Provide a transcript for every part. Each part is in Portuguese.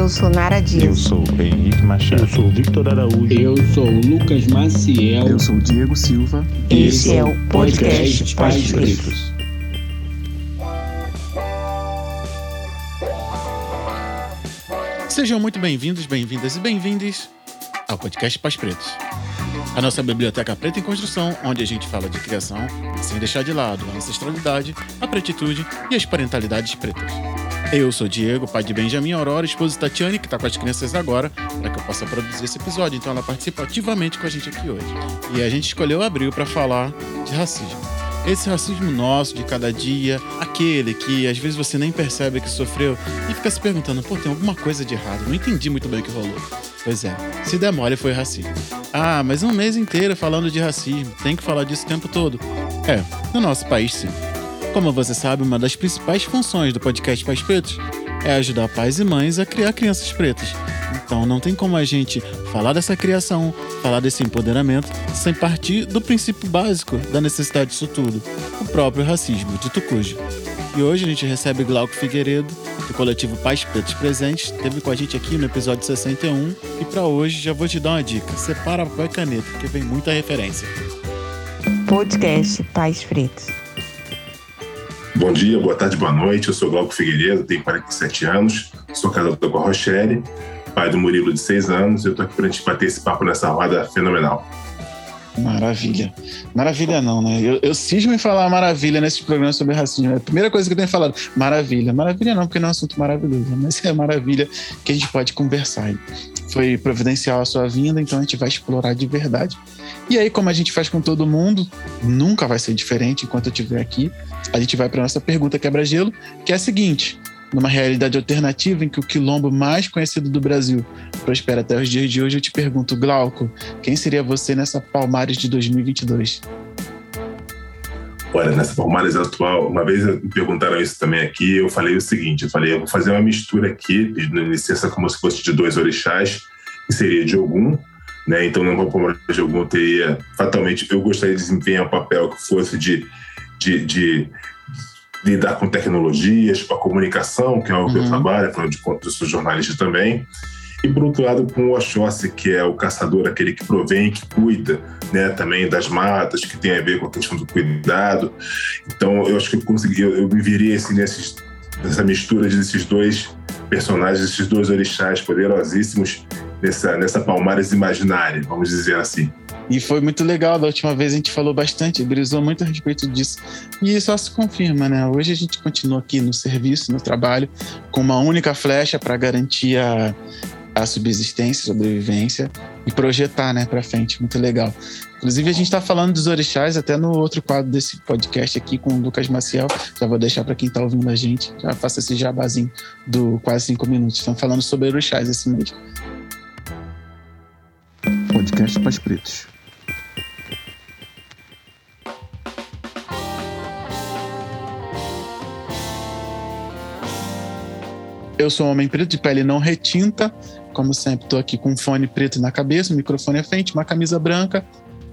Eu sou Nara Dias. Eu sou Henrique Machado. Eu sou Victor Araújo. Eu sou Lucas Maciel. Eu sou Diego Silva. Esse é o podcast Pais Pretos. Sejam muito bem-vindos, bem-vindas e bem-vindes ao podcast Pais Pretos. A nossa biblioteca preta em construção, onde a gente fala de criação, sem deixar de lado a ancestralidade, a pretitude e as parentalidades pretas. Eu sou Diego, pai de Benjamin Aurora, esposa de Tatiane, que está com as crianças agora, para que eu possa produzir esse episódio. Então ela participa ativamente com a gente aqui hoje. E a gente escolheu abril para falar de racismo. Esse racismo nosso de cada dia, aquele que às vezes você nem percebe que sofreu e fica se perguntando, pô, tem alguma coisa de errado, não entendi muito bem o que rolou. Pois é, se demore foi racismo. Ah, mas um mês inteiro falando de racismo, tem que falar disso o tempo todo. É, no nosso país sim. Como você sabe, uma das principais funções do podcast Pais Pretos é ajudar pais e mães a criar crianças pretas. Então não tem como a gente falar dessa criação, falar desse empoderamento, sem partir do princípio básico da necessidade disso tudo, o próprio racismo, dito cujo. E hoje a gente recebe Glauco Figueiredo, do coletivo Pais Pretos Presentes, esteve com a gente aqui no episódio 61. E para hoje já vou te dar uma dica: separa papel e caneta, porque vem muita referência. Podcast Pais Pretos. Bom dia, boa tarde, boa noite. Eu sou Glauco Figueiredo, tenho 47 anos, sou casado com a Rochelle, pai do Murilo de 6 anos. Eu tô aqui pra gente bater esse papo nessa roda fenomenal. Maravilha. Maravilha não, né? Eu, eu cismo em falar maravilha nesse programa sobre racismo. É a primeira coisa que eu tenho falado. Maravilha. Maravilha não, porque não é um assunto maravilhoso, mas é maravilha que a gente pode conversar. Foi providencial a sua vinda, então a gente vai explorar de verdade. E aí, como a gente faz com todo mundo, nunca vai ser diferente enquanto eu estiver aqui. A gente vai para nossa pergunta quebra-gelo, que é a seguinte: numa realidade alternativa em que o quilombo mais conhecido do Brasil prospera até os dias de hoje, eu te pergunto, Glauco, quem seria você nessa Palmares de 2022? Olha, nessa Palmares atual, uma vez me perguntaram isso também aqui, eu falei o seguinte, eu falei, eu vou fazer uma mistura aqui, pedindo licença como se fosse de dois orixás, que seria de Ogum, né? Então, não Palmares de Ogum teria, fatalmente, eu gostaria de desempenhar um papel que fosse de, de, de lidar com tecnologias, com a comunicação, que é o que eu trabalho, afinal de contas, eu sou jornalista também. E por outro lado, com o Oxóssi, que é o caçador, aquele que provém, que cuida né, também das matas, que tem a ver com a questão do cuidado. Então, eu acho que eu consegui, eu, eu me virei assim, nesses, nessa mistura desses dois personagens, esses dois orixás poderosíssimos nessa, nessa Palmares imaginária, vamos dizer assim. E foi muito legal, da última vez a gente falou bastante, brisou muito a respeito disso. E só se confirma, né? Hoje a gente continua aqui no serviço, no trabalho, com uma única flecha para garantir a, a subsistência, sobrevivência e projetar, né, para frente. Muito legal. Inclusive, a gente está falando dos orixás até no outro quadro desse podcast aqui com o Lucas Maciel. Já vou deixar para quem está ouvindo a gente, já faça esse jabazinho do quase cinco minutos. Estamos falando sobre orixás esse mês. Podcast Pais Pretos. Eu sou um homem preto de pele não retinta, como sempre, estou aqui com um fone preto na cabeça, um microfone à frente, uma camisa branca.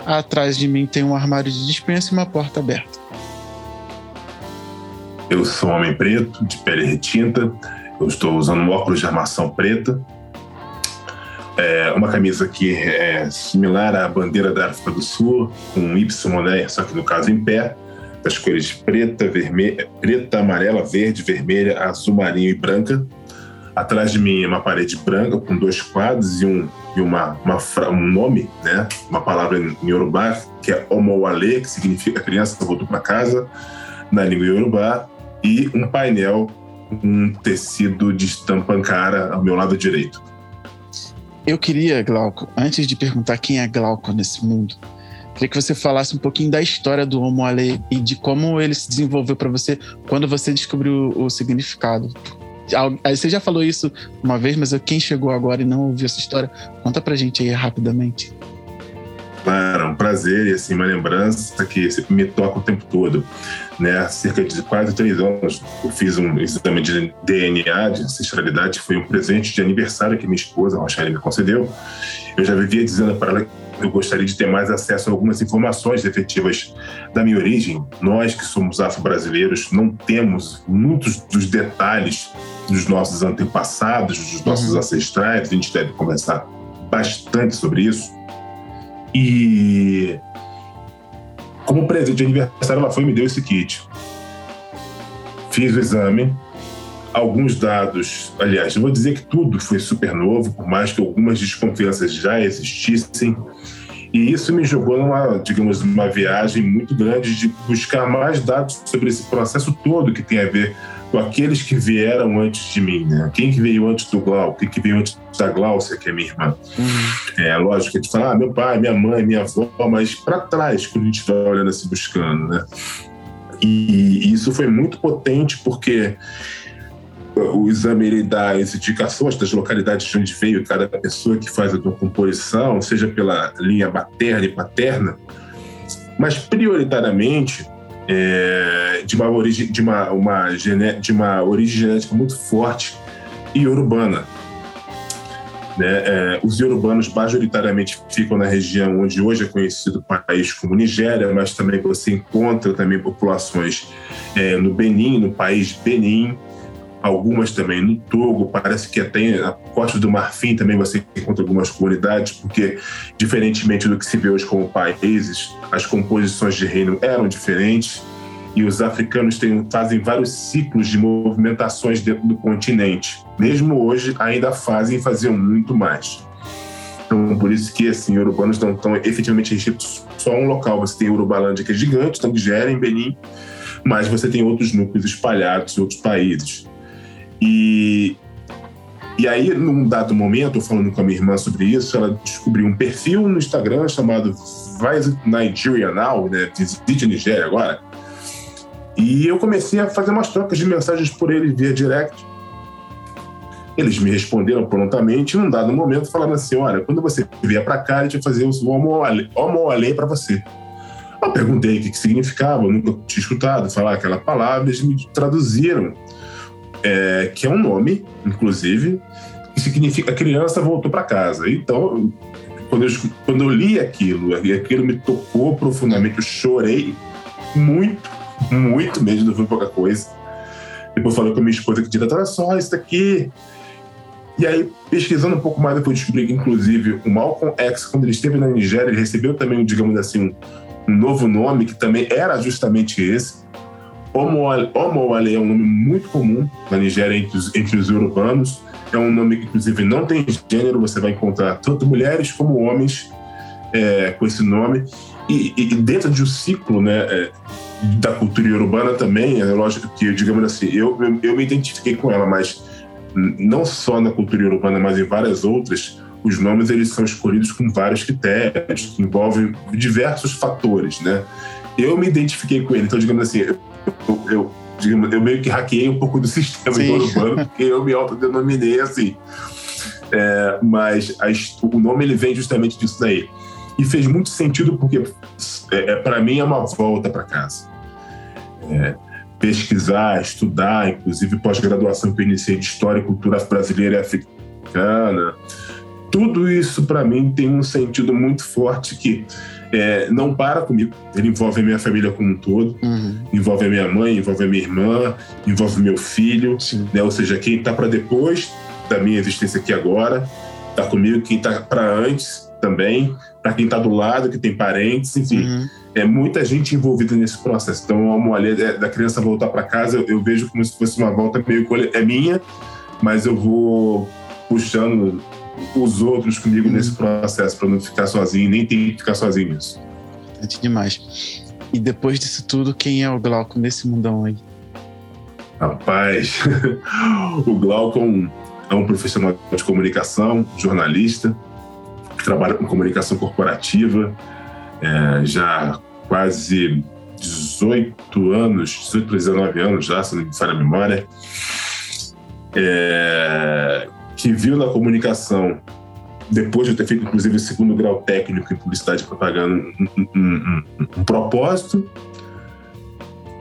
Atrás de mim tem um armário de dispensa e uma porta aberta. Eu sou um homem preto, de pele retinta. Eu estou usando um óculos de armação preta. É uma camisa que é similar à bandeira da África do Sul, com um Y, né? só que no caso em pé. Das cores preta, vermelha, preta, amarela, verde, vermelha, azul marinho e branca. Atrás de mim é uma parede branca com dois quadros e um, e uma, uma um nome, né? uma palavra em Yorubá, que é Omowale, que significa criança voltou para casa, na língua Yorubá, e um painel, um tecido de estampa Ankara ao meu lado direito. Eu queria, Glauco, antes de perguntar quem é Glauco nesse mundo, queria que você falasse um pouquinho da história do Homo Ale e de como ele se desenvolveu para você quando você descobriu o significado. Você já falou isso uma vez, mas quem chegou agora e não ouviu essa história, conta pra gente aí rapidamente. Claro, é um prazer e assim, uma lembrança que me toca o tempo todo. Né? Há cerca de quase três anos eu fiz um exame de DNA, de ancestralidade, foi um presente de aniversário que minha esposa, a Rochelle, me concedeu. Eu já vivia dizendo para ela eu gostaria de ter mais acesso a algumas informações efetivas da minha origem. Nós que somos afro-brasileiros não temos muitos dos detalhes dos nossos antepassados, dos nossos Uhum. ancestrais. A gente deve conversar bastante sobre isso. E como presente de aniversário, ela foi e me deu esse kit. Fiz o exame. Alguns dados, aliás, eu vou dizer que tudo foi super novo, por mais que algumas desconfianças já existissem. E isso me jogou numa, digamos, uma viagem muito grande de buscar mais dados sobre esse processo todo que tem a ver com aqueles que vieram antes de mim, né? Quem que veio antes do Glau? Quem que veio antes da Glaucia, que é minha irmã? É lógico que a gente fala, ah, meu pai, minha mãe, minha avó, mas para trás, quando a gente vai olhando assim, buscando, né? E isso foi muito potente porque o exame ele dá as indicações das localidades de onde veio cada pessoa que faz a composição, seja pela linha materna e paterna, mas prioritariamente é, de uma origem de uma, uma de uma origem genética muito forte e urbana. Né? É, os urbanos majoritariamente ficam na região onde hoje é conhecido o país como Nigéria, mas também você encontra também populações é, no Benin, no país Benin, algumas também no Togo, parece que até a Costa do Marfim também você encontra algumas comunidades, porque diferentemente do que se vê hoje como países, as composições de reino eram diferentes e os africanos têm, fazem vários ciclos de movimentações dentro do continente. Mesmo hoje, ainda fazem e faziam muito mais. Então, por isso que, assim, urbanos não estão efetivamente restritos só um local. Você tem Urubalândia, que é gigante, Nigéria, em Benin, mas você tem outros núcleos espalhados em outros países. E, e aí, num dado momento, falando com a minha irmã sobre isso, ela descobriu um perfil no Instagram chamado Visit Nigeria Now, né? Visite Nigéria agora. E eu comecei a fazer umas trocas de mensagens por eles via direct. Eles me responderam prontamente num dado momento, falaram assim: Olha, quando você vier para cá, a gente vai fazer o Homo Alei para você. Eu perguntei o que, que significava, eu nunca tinha escutado falar aquela palavra, eles me traduziram, é, que é um nome, inclusive, que significa criança voltou para casa. Então, quando eu, quando eu li aquilo, aquilo me tocou profundamente, eu chorei muito, muito mesmo, não foi pouca coisa. Depois falei com a minha esposa que diretora, olha só, isso daqui. E aí, pesquisando um pouco mais, depois descobri que, inclusive, o Malcolm X, quando ele esteve na Nigéria, ele recebeu também, digamos assim, um novo nome, que também era justamente esse. Homo Ale é um nome muito comum na Nigéria entre os, entre os urbanos. É um nome que, inclusive, não tem gênero, você vai encontrar tanto mulheres como homens é, com esse nome. E, e, dentro de um ciclo né, é, da cultura urbana também, é lógico que, digamos assim, eu, eu, eu me identifiquei com ela, mas não só na cultura urbana, mas em várias outras, os nomes eles são escolhidos com vários critérios, que envolvem diversos fatores, né? Eu me identifiquei com ele, então, digamos assim, eu, digamos, eu meio que hackeei um pouco do sistema Sim. urbano, porque eu me autodenominei assim. É, mas a, o nome ele vem justamente disso daí. E fez muito sentido porque, é, para mim, é uma volta para casa. É, pesquisar, estudar, inclusive pós-graduação que eu iniciei de História e Cultura Brasileira e Africana. Tudo isso, para mim, tem um sentido muito forte que é, não para comigo. Ele envolve a minha família como um todo, Uhum. envolve a minha mãe, envolve a minha irmã, envolve meu filho, né? ou seja, quem está para depois da minha existência aqui agora, está comigo, quem está para antes também, para quem está do lado, que tem parentes, enfim Uhum. é muita gente envolvida nesse processo. Então, a molha é, da criança voltar para casa, eu, eu vejo como se fosse uma volta meio que é minha, mas eu vou puxando os outros comigo nesse processo para não ficar sozinho, nem ter que ficar sozinho nisso. Importante demais. E depois disso tudo, quem é o Glauco nesse mundão aí? Rapaz, o Glaucon é um profissional de comunicação, jornalista, que trabalha com comunicação corporativa, é, já há quase 18 anos, 18 para 19 anos já, se não me falha a memória, é, que viu na comunicação, depois de ter feito inclusive o segundo grau técnico em publicidade e propaganda, um, um- um- um- propósito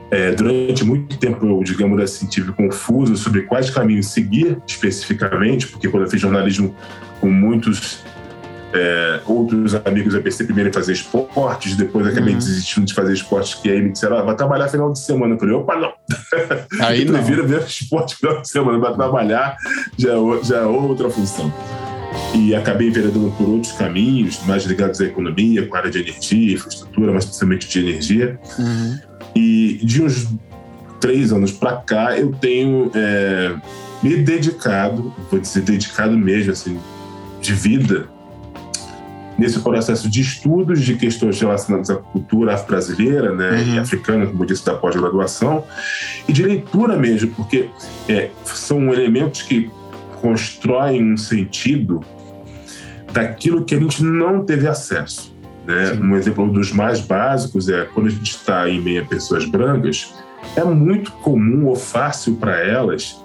é, durante muito tempo eu, digamos assim, tive confuso sobre quais caminhos seguir especificamente, porque quando eu fiz jornalismo com muitos é, outros amigos eu pensei primeiro em fazer esportes, depois acabei Uhum. desistindo de fazer esportes, que aí me disseram, ah, vai trabalhar final de semana. Eu falei, opa, não. Aí eu não. prefiro ver esporte final de semana, vai trabalhar já é, já é outra função. E acabei enveredando por outros caminhos, mais ligados à economia, com a área de energia, infraestrutura, mas principalmente de energia. Uhum. E de uns três anos para cá, eu tenho é, me dedicado, vou dizer dedicado mesmo, assim, de vida, nesse processo de estudos de questões relacionadas à cultura afro-brasileira né, Uhum. e africana, como eu disse, da pós-graduação, e de leitura mesmo, porque é, são elementos que constroem um sentido daquilo que a gente não teve acesso. Né? Um exemplo dos mais básicos é quando a gente está em meio a pessoas brancas, é muito comum ou fácil para elas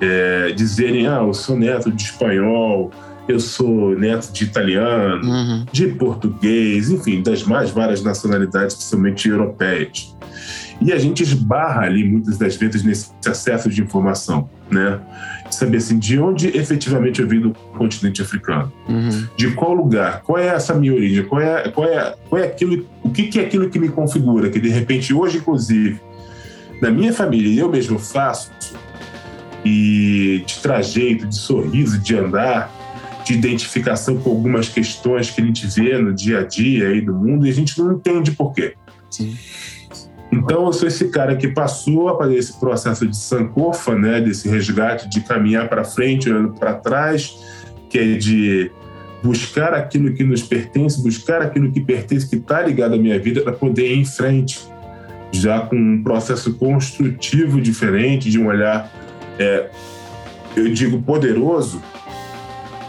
é, dizerem: ah, eu sou neto de espanhol, eu sou neto de italiano, Uhum. de português, enfim, das mais várias nacionalidades, principalmente europeias. E a gente esbarra ali muitas das vezes nesse acesso de informação, né? De saber assim, de onde efetivamente eu vim do continente africano Uhum. de qual lugar, qual é essa minha origem, qual é, qual é, qual é aquilo, o que, que é aquilo que me configura, que de repente hoje, inclusive, na minha família, eu mesmo faço, e de trajeto, de sorriso, de andar, de identificação com algumas questões que a gente vê no dia a dia aí do mundo e a gente não entende por quê. Sim. Então, eu sou esse cara que passou a fazer esse processo de sankofa, né, desse resgate de caminhar para frente, olhando para trás, que é de buscar aquilo que nos pertence, buscar aquilo que pertence, que está ligado à minha vida, para poder ir em frente, já com um processo construtivo diferente, de um olhar, é, eu digo, poderoso,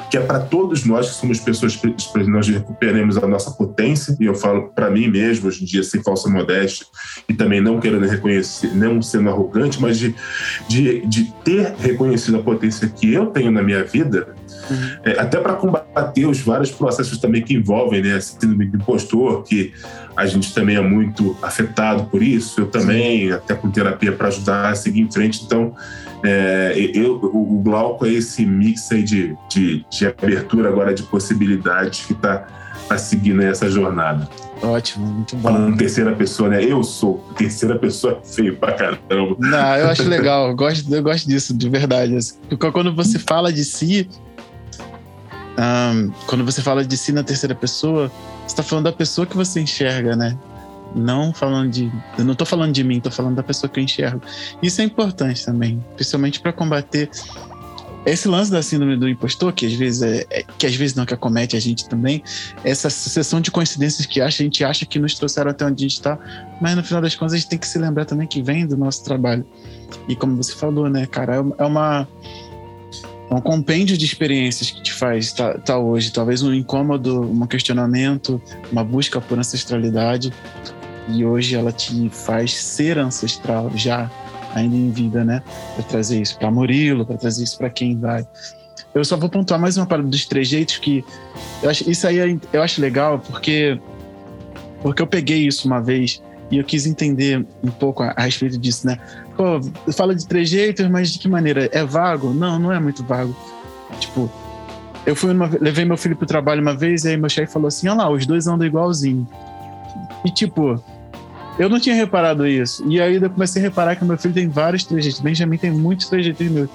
que é para todos nós que somos pessoas para nós recuperemos a nossa potência, e eu falo para mim mesmo, hoje em dia, sem falsa modéstia, e também não querendo reconhecer, não sendo arrogante, mas de, de, de ter reconhecido a potência que eu tenho na minha vida, é, até para combater os vários processos também que envolvem né, síndrome do impostor, que a gente também é muito afetado por isso, eu também, até com terapia para ajudar a seguir em frente. Então, é, eu, o Glauco é esse mix aí de, de, de abertura agora de possibilidades que está tá seguindo essa jornada. Ótimo, muito bom. Falando terceira pessoa, né? Eu sou terceira pessoa é feio pra caramba. Não, eu acho legal, eu gosto, eu gosto disso, de verdade. assim. Porque quando você fala de si, ahn, quando você fala de si na terceira pessoa, você tá falando da pessoa que você enxerga, né? Não falando de. Eu não tô falando de mim, tô falando da pessoa que eu enxergo. Isso é importante também, principalmente para combater esse lance da síndrome do impostor, que às vezes é, é- que às vezes não que acomete a gente também, essa sucessão de coincidências que a gente acha que nos trouxeram até onde a gente está, mas no final das contas a gente tem que se lembrar também que vem do nosso trabalho. E como você falou, né, cara, é é uma é um compêndio de experiências que te faz estar tá, hoje, talvez um incômodo, um questionamento, uma busca por ancestralidade, e hoje ela te faz ser ancestral já ainda em vida, né? Para trazer isso para Murilo, para trazer isso para quem vai. Eu só vou pontuar mais uma parada dos trejeitos que eu acho, isso aí é- eu acho legal porque porque eu peguei isso uma vez e eu quis entender um pouco a, a respeito disso, né? Pô, fala de trejeitos, mas de que maneira? É vago? Não, não é muito vago. Tipo, eu fui numa, levei meu filho pro trabalho uma vez e aí meu chefe falou assim: "Olha lá, os dois andam igualzinho". E tipo, eu não tinha reparado isso. E aí eu comecei a reparar que meu filho tem vários trejeitos. Benjamin tem muitos trejeitos meus.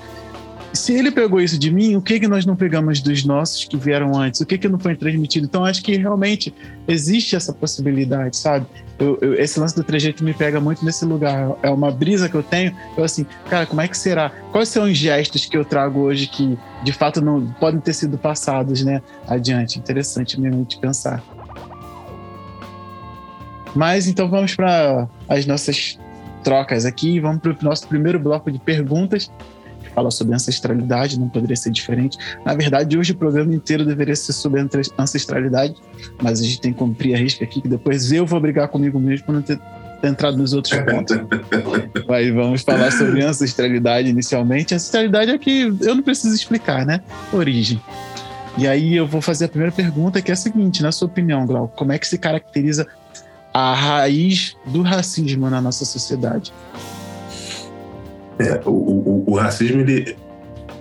Se ele pegou isso de mim, o que que nós não pegamos dos nossos que vieram antes? O que que não foi transmitido? Então acho que realmente existe essa possibilidade, sabe? Eu- eu- esse lance do trejeito me pega muito nesse lugar. É uma brisa que eu tenho. Eu assim, cara, como é que será? Quais são os gestos que eu trago hoje que de fato não podem ter sido passados, né? Adiante. Interessante mesmo de pensar. Mas então vamos para as nossas trocas aqui. Vamos para o nosso primeiro bloco de perguntas. que Fala sobre ancestralidade, não poderia ser diferente. Na verdade, hoje o programa inteiro deveria ser sobre ancestralidade, mas a gente tem que cumprir a risca aqui, que depois eu vou brigar comigo mesmo por não ter entrado nos outros pontos. Mas vamos falar sobre ancestralidade inicialmente. Ancestralidade é que eu não preciso explicar, né? Origem. E aí eu vou fazer a primeira pergunta, que é a seguinte, na sua opinião, Glauco, como é que se caracteriza a raiz do racismo na nossa sociedade? É, o, o- o racismo, ele,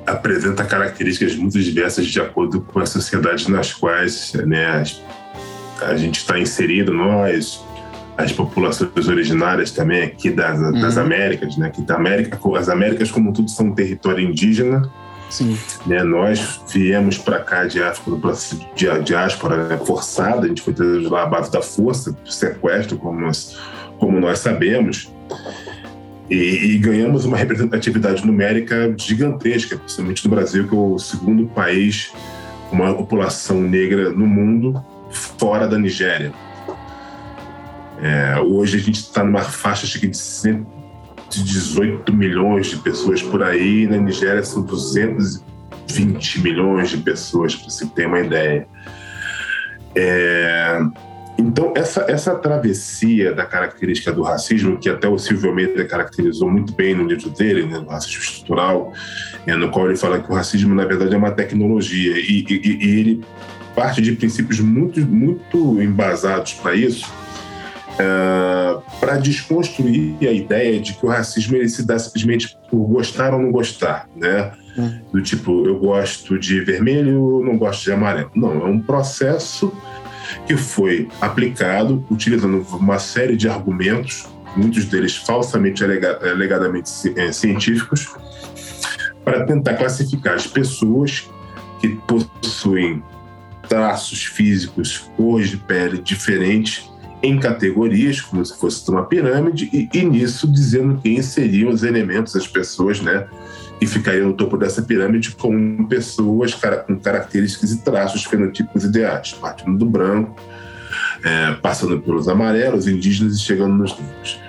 apresenta características muito diversas de acordo com as sociedades nas quais né, a gente está inserido, nós, as populações originárias também aqui das, uhum. das Américas, né? Que da América, as Américas como tudo são um território indígena. Sim. Né? Nós viemos para cá de África no processo de diáspora né? forçada, a gente foi trazido lá à base da força, do sequestro, como nós, como nós sabemos. E, e, ganhamos uma representatividade numérica gigantesca, principalmente no Brasil, que é o segundo país com uma população negra no mundo, fora da Nigéria. É, hoje a gente está numa faixa de 118 milhões de pessoas por aí, na Nigéria são 220 milhões de pessoas, para você ter uma ideia. É, então, essa, essa travessia da característica do racismo, que até o Silvio Almeida caracterizou muito bem no livro dele, né, racismo estrutural, é, no qual ele fala que o racismo, na verdade, é uma tecnologia, e, e, e ele parte de princípios muito, muito embasados para isso, uh, para desconstruir a ideia de que o racismo ele se dá simplesmente por gostar ou não gostar, né? Hum. Do tipo, eu gosto de vermelho, não gosto de amarelo. Não, é um processo que foi aplicado utilizando uma série de argumentos, muitos deles falsamente alegadamente eh, científicos, para tentar classificar as pessoas que possuem traços físicos, cores de pele diferentes em categorias, como se fosse uma pirâmide, e, e nisso dizendo quem seriam os elementos, as pessoas, né, que ficariam no topo dessa pirâmide como pessoas com características e traços fenotipos ideais, partindo do branco, é, passando pelos amarelos, indígenas e chegando nos negros.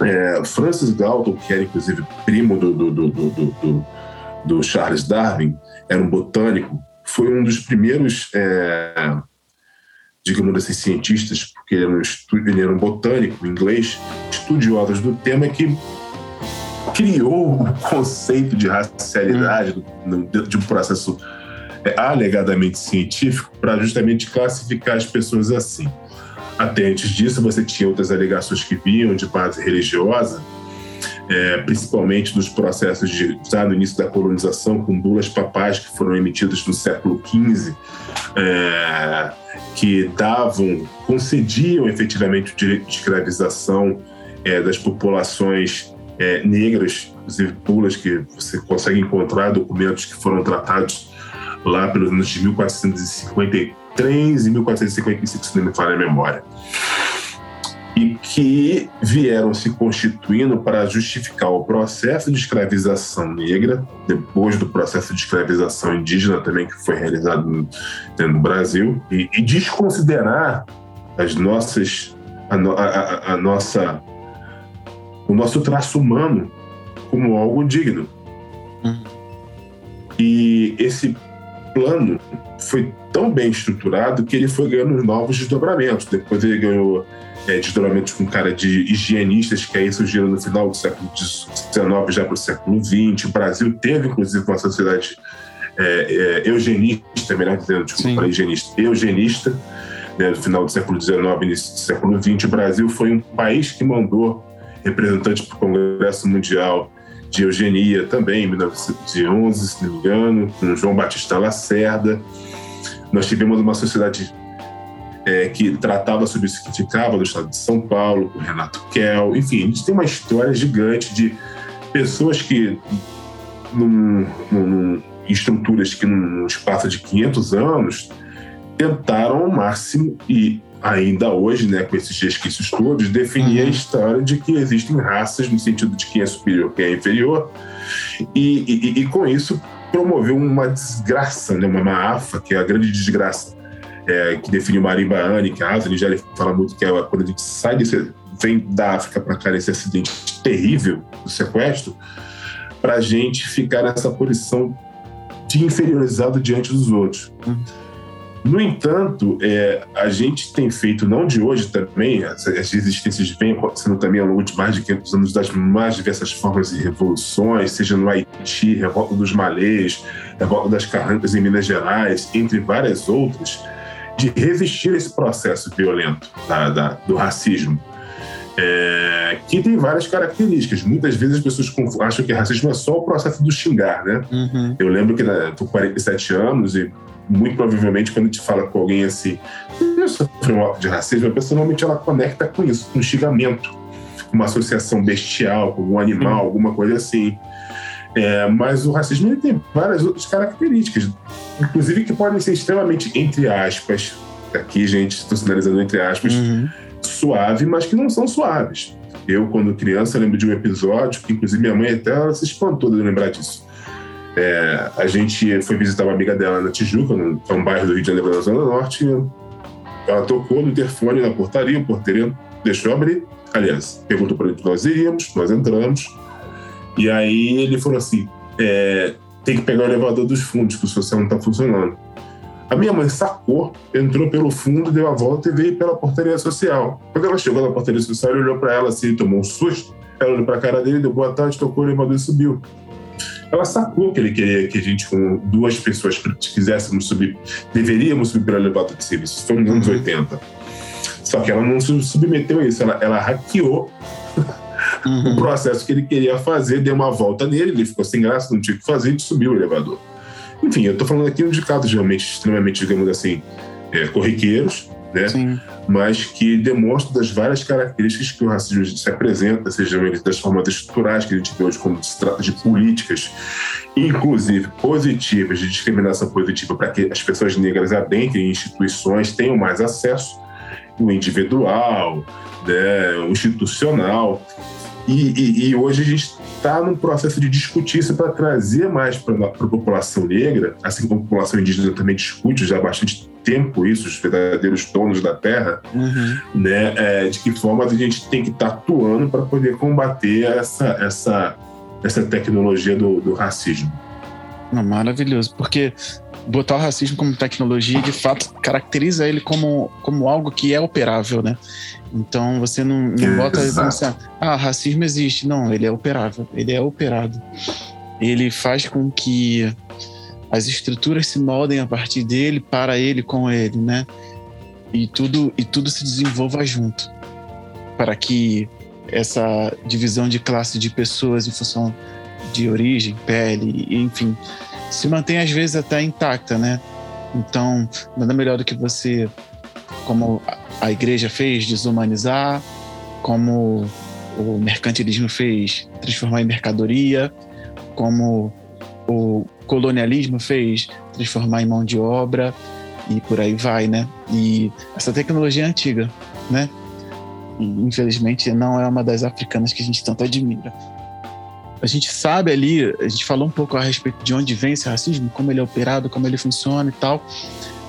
É, Francis Galton, que era inclusive primo do, do, do, do, do Charles Darwin, era um botânico, foi um dos primeiros é, digamos assim, cientistas, porque ele era, um ele era um botânico inglês, estudiosos do tema, que criou o conceito de racialidade hum. de um processo é, alegadamente científico para justamente classificar as pessoas assim. Até antes disso, você tinha outras alegações que vinham de base religiosa, é, principalmente nos processos de, já no início da colonização, com bulas papais que foram emitidas no século XV, é, que davam, concediam efetivamente o direito de escravização é, das populações é, negras, inclusive bulas que você consegue encontrar documentos que foram tratados lá pelos anos de 1453 e 1455, se não me falha a memória e que vieram se constituindo para justificar o processo de escravização negra, depois do processo de escravização indígena também que foi realizado no, no Brasil, e, e, desconsiderar as nossas, a, a, a nossa, o nosso traço humano como algo digno. Uhum. E esse plano foi tão bem estruturado que ele foi ganhando novos desdobramentos. Depois ele ganhou é, desdobramentos com cara de higienistas, que aí surgiram no final do século XIX, já para o século XX. O Brasil teve, inclusive, uma sociedade é, é, eugenista, melhor dizendo, desculpa, higienista, eugenista, né, no final do século XIX, início do século XX. O Brasil foi um país que mandou representantes para o Congresso Mundial de Eugenia também, em 1911, se não me engano, com João Batista Lacerda. Nós tivemos uma sociedade é, que tratava sobre isso que ficava do estado de São Paulo, com Renato Kell. Enfim, a gente tem uma história gigante de pessoas que, num, num, em estruturas que, num espaço de 500 anos, tentaram ao máximo e ainda hoje, né, com esses resquícios todos, definir uhum. a história de que existem raças no sentido de quem é superior, quem é inferior, e, e, e com isso promoveu uma desgraça, né, uma maafa, que é a grande desgraça é, que define o Marimbaane, que a Asa Nigéria fala muito que é quando a gente sai desse, vem da África para cá nesse acidente terrível do sequestro, para a gente ficar nessa posição de inferiorizado diante dos outros. No entanto, é, a gente tem feito, não de hoje também, as, as existências vêm acontecendo também ao longo de mais de 500 anos das mais diversas formas de revoluções, seja no Haiti, revolta dos malês, revolta das carrancas em Minas Gerais, entre várias outras, de resistir a esse processo violento da, da, do racismo, é, que tem várias características. Muitas vezes as pessoas acham que racismo é só o processo do xingar, né? Uhum. Eu lembro que tô com 47 anos e muito provavelmente quando a gente fala com alguém assim, eu sofri um ato de racismo, a pessoa normalmente ela conecta com isso, com xingamento, uma associação bestial, com algum animal, Uhum. alguma coisa assim. É, mas o racismo ele tem várias outras características, inclusive que podem ser extremamente, entre aspas, aqui, gente, estou sinalizando entre aspas, Uhum. suave, mas que não são suaves. Eu, quando criança, lembro de um episódio que, inclusive, minha mãe até se espantou de lembrar disso. É, a gente foi visitar uma amiga dela na Tijuca, no, é bairro do Rio de Janeiro, na Zona Norte. Ela tocou no interfone na portaria, o porteiro deixou abrir. Aliás, perguntou para que nós iríamos, nós entramos. E aí ele falou assim: é, tem que pegar o elevador dos fundos, que o social não está funcionando. A minha mãe sacou, entrou pelo fundo, deu a volta e veio pela portaria social. Quando ela chegou na portaria social, ele olhou para ela assim, tomou um susto. Ela olhou para a cara dele, deu boa tarde, tocou o elevador e subiu. Ela sacou que ele queria que a gente, com duas pessoas quiséssemos subir, deveríamos subir pelo elevador de serviço. Isso foi nos anos Uhum. 80. Só que ela não se submeteu a isso, ela, ela hackeou o Uhum. processo que ele queria fazer, deu uma volta nele, ele ficou sem graça, não tinha o que fazer e subiu o elevador. Enfim, eu tô falando aqui de casos realmente extremamente, digamos assim, é, corriqueiros, né? Sim. mas que demonstram das várias características que o racismo se apresenta, sejam eles das formas estruturais que a gente vê hoje, como se trata de políticas, inclusive positivas, de discriminação positiva, para que as pessoas negras adentrem em instituições, tenham mais acesso, o individual, né, o institucional. E, e- e hoje a gente está num processo de discutir isso para trazer mais para a população negra, assim como a população indígena também discute já há bastante tempo isso, os verdadeiros donos da terra, Uhum. né, é, de que forma a gente tem que estar atuando para poder combater essa, essa, essa tecnologia do, do racismo. Maravilhoso, porque botar o racismo como tecnologia, de fato, caracteriza ele como, como algo que é operável, né? Então você não, não bota como Exato. assim, ah, racismo existe. Não, ele é operável, ele é operado. Ele faz com que as estruturas se moldem a partir dele, para ele, com ele, né? E tudo, e tudo se desenvolva junto. Para que essa divisão de classe de pessoas em função de origem, pele, enfim, se mantém às vezes até intacta, né? Então, nada melhor do que você, como a igreja fez, desumanizar, como o mercantilismo fez, transformar em mercadoria, como o colonialismo fez, transformar em mão de obra e por aí vai, né? E essa tecnologia é antiga, né? E, infelizmente não é uma das africanas que a gente tanto admira. A gente sabe ali, a gente falou um pouco a respeito de onde vem esse racismo, como ele é operado, como ele funciona e tal.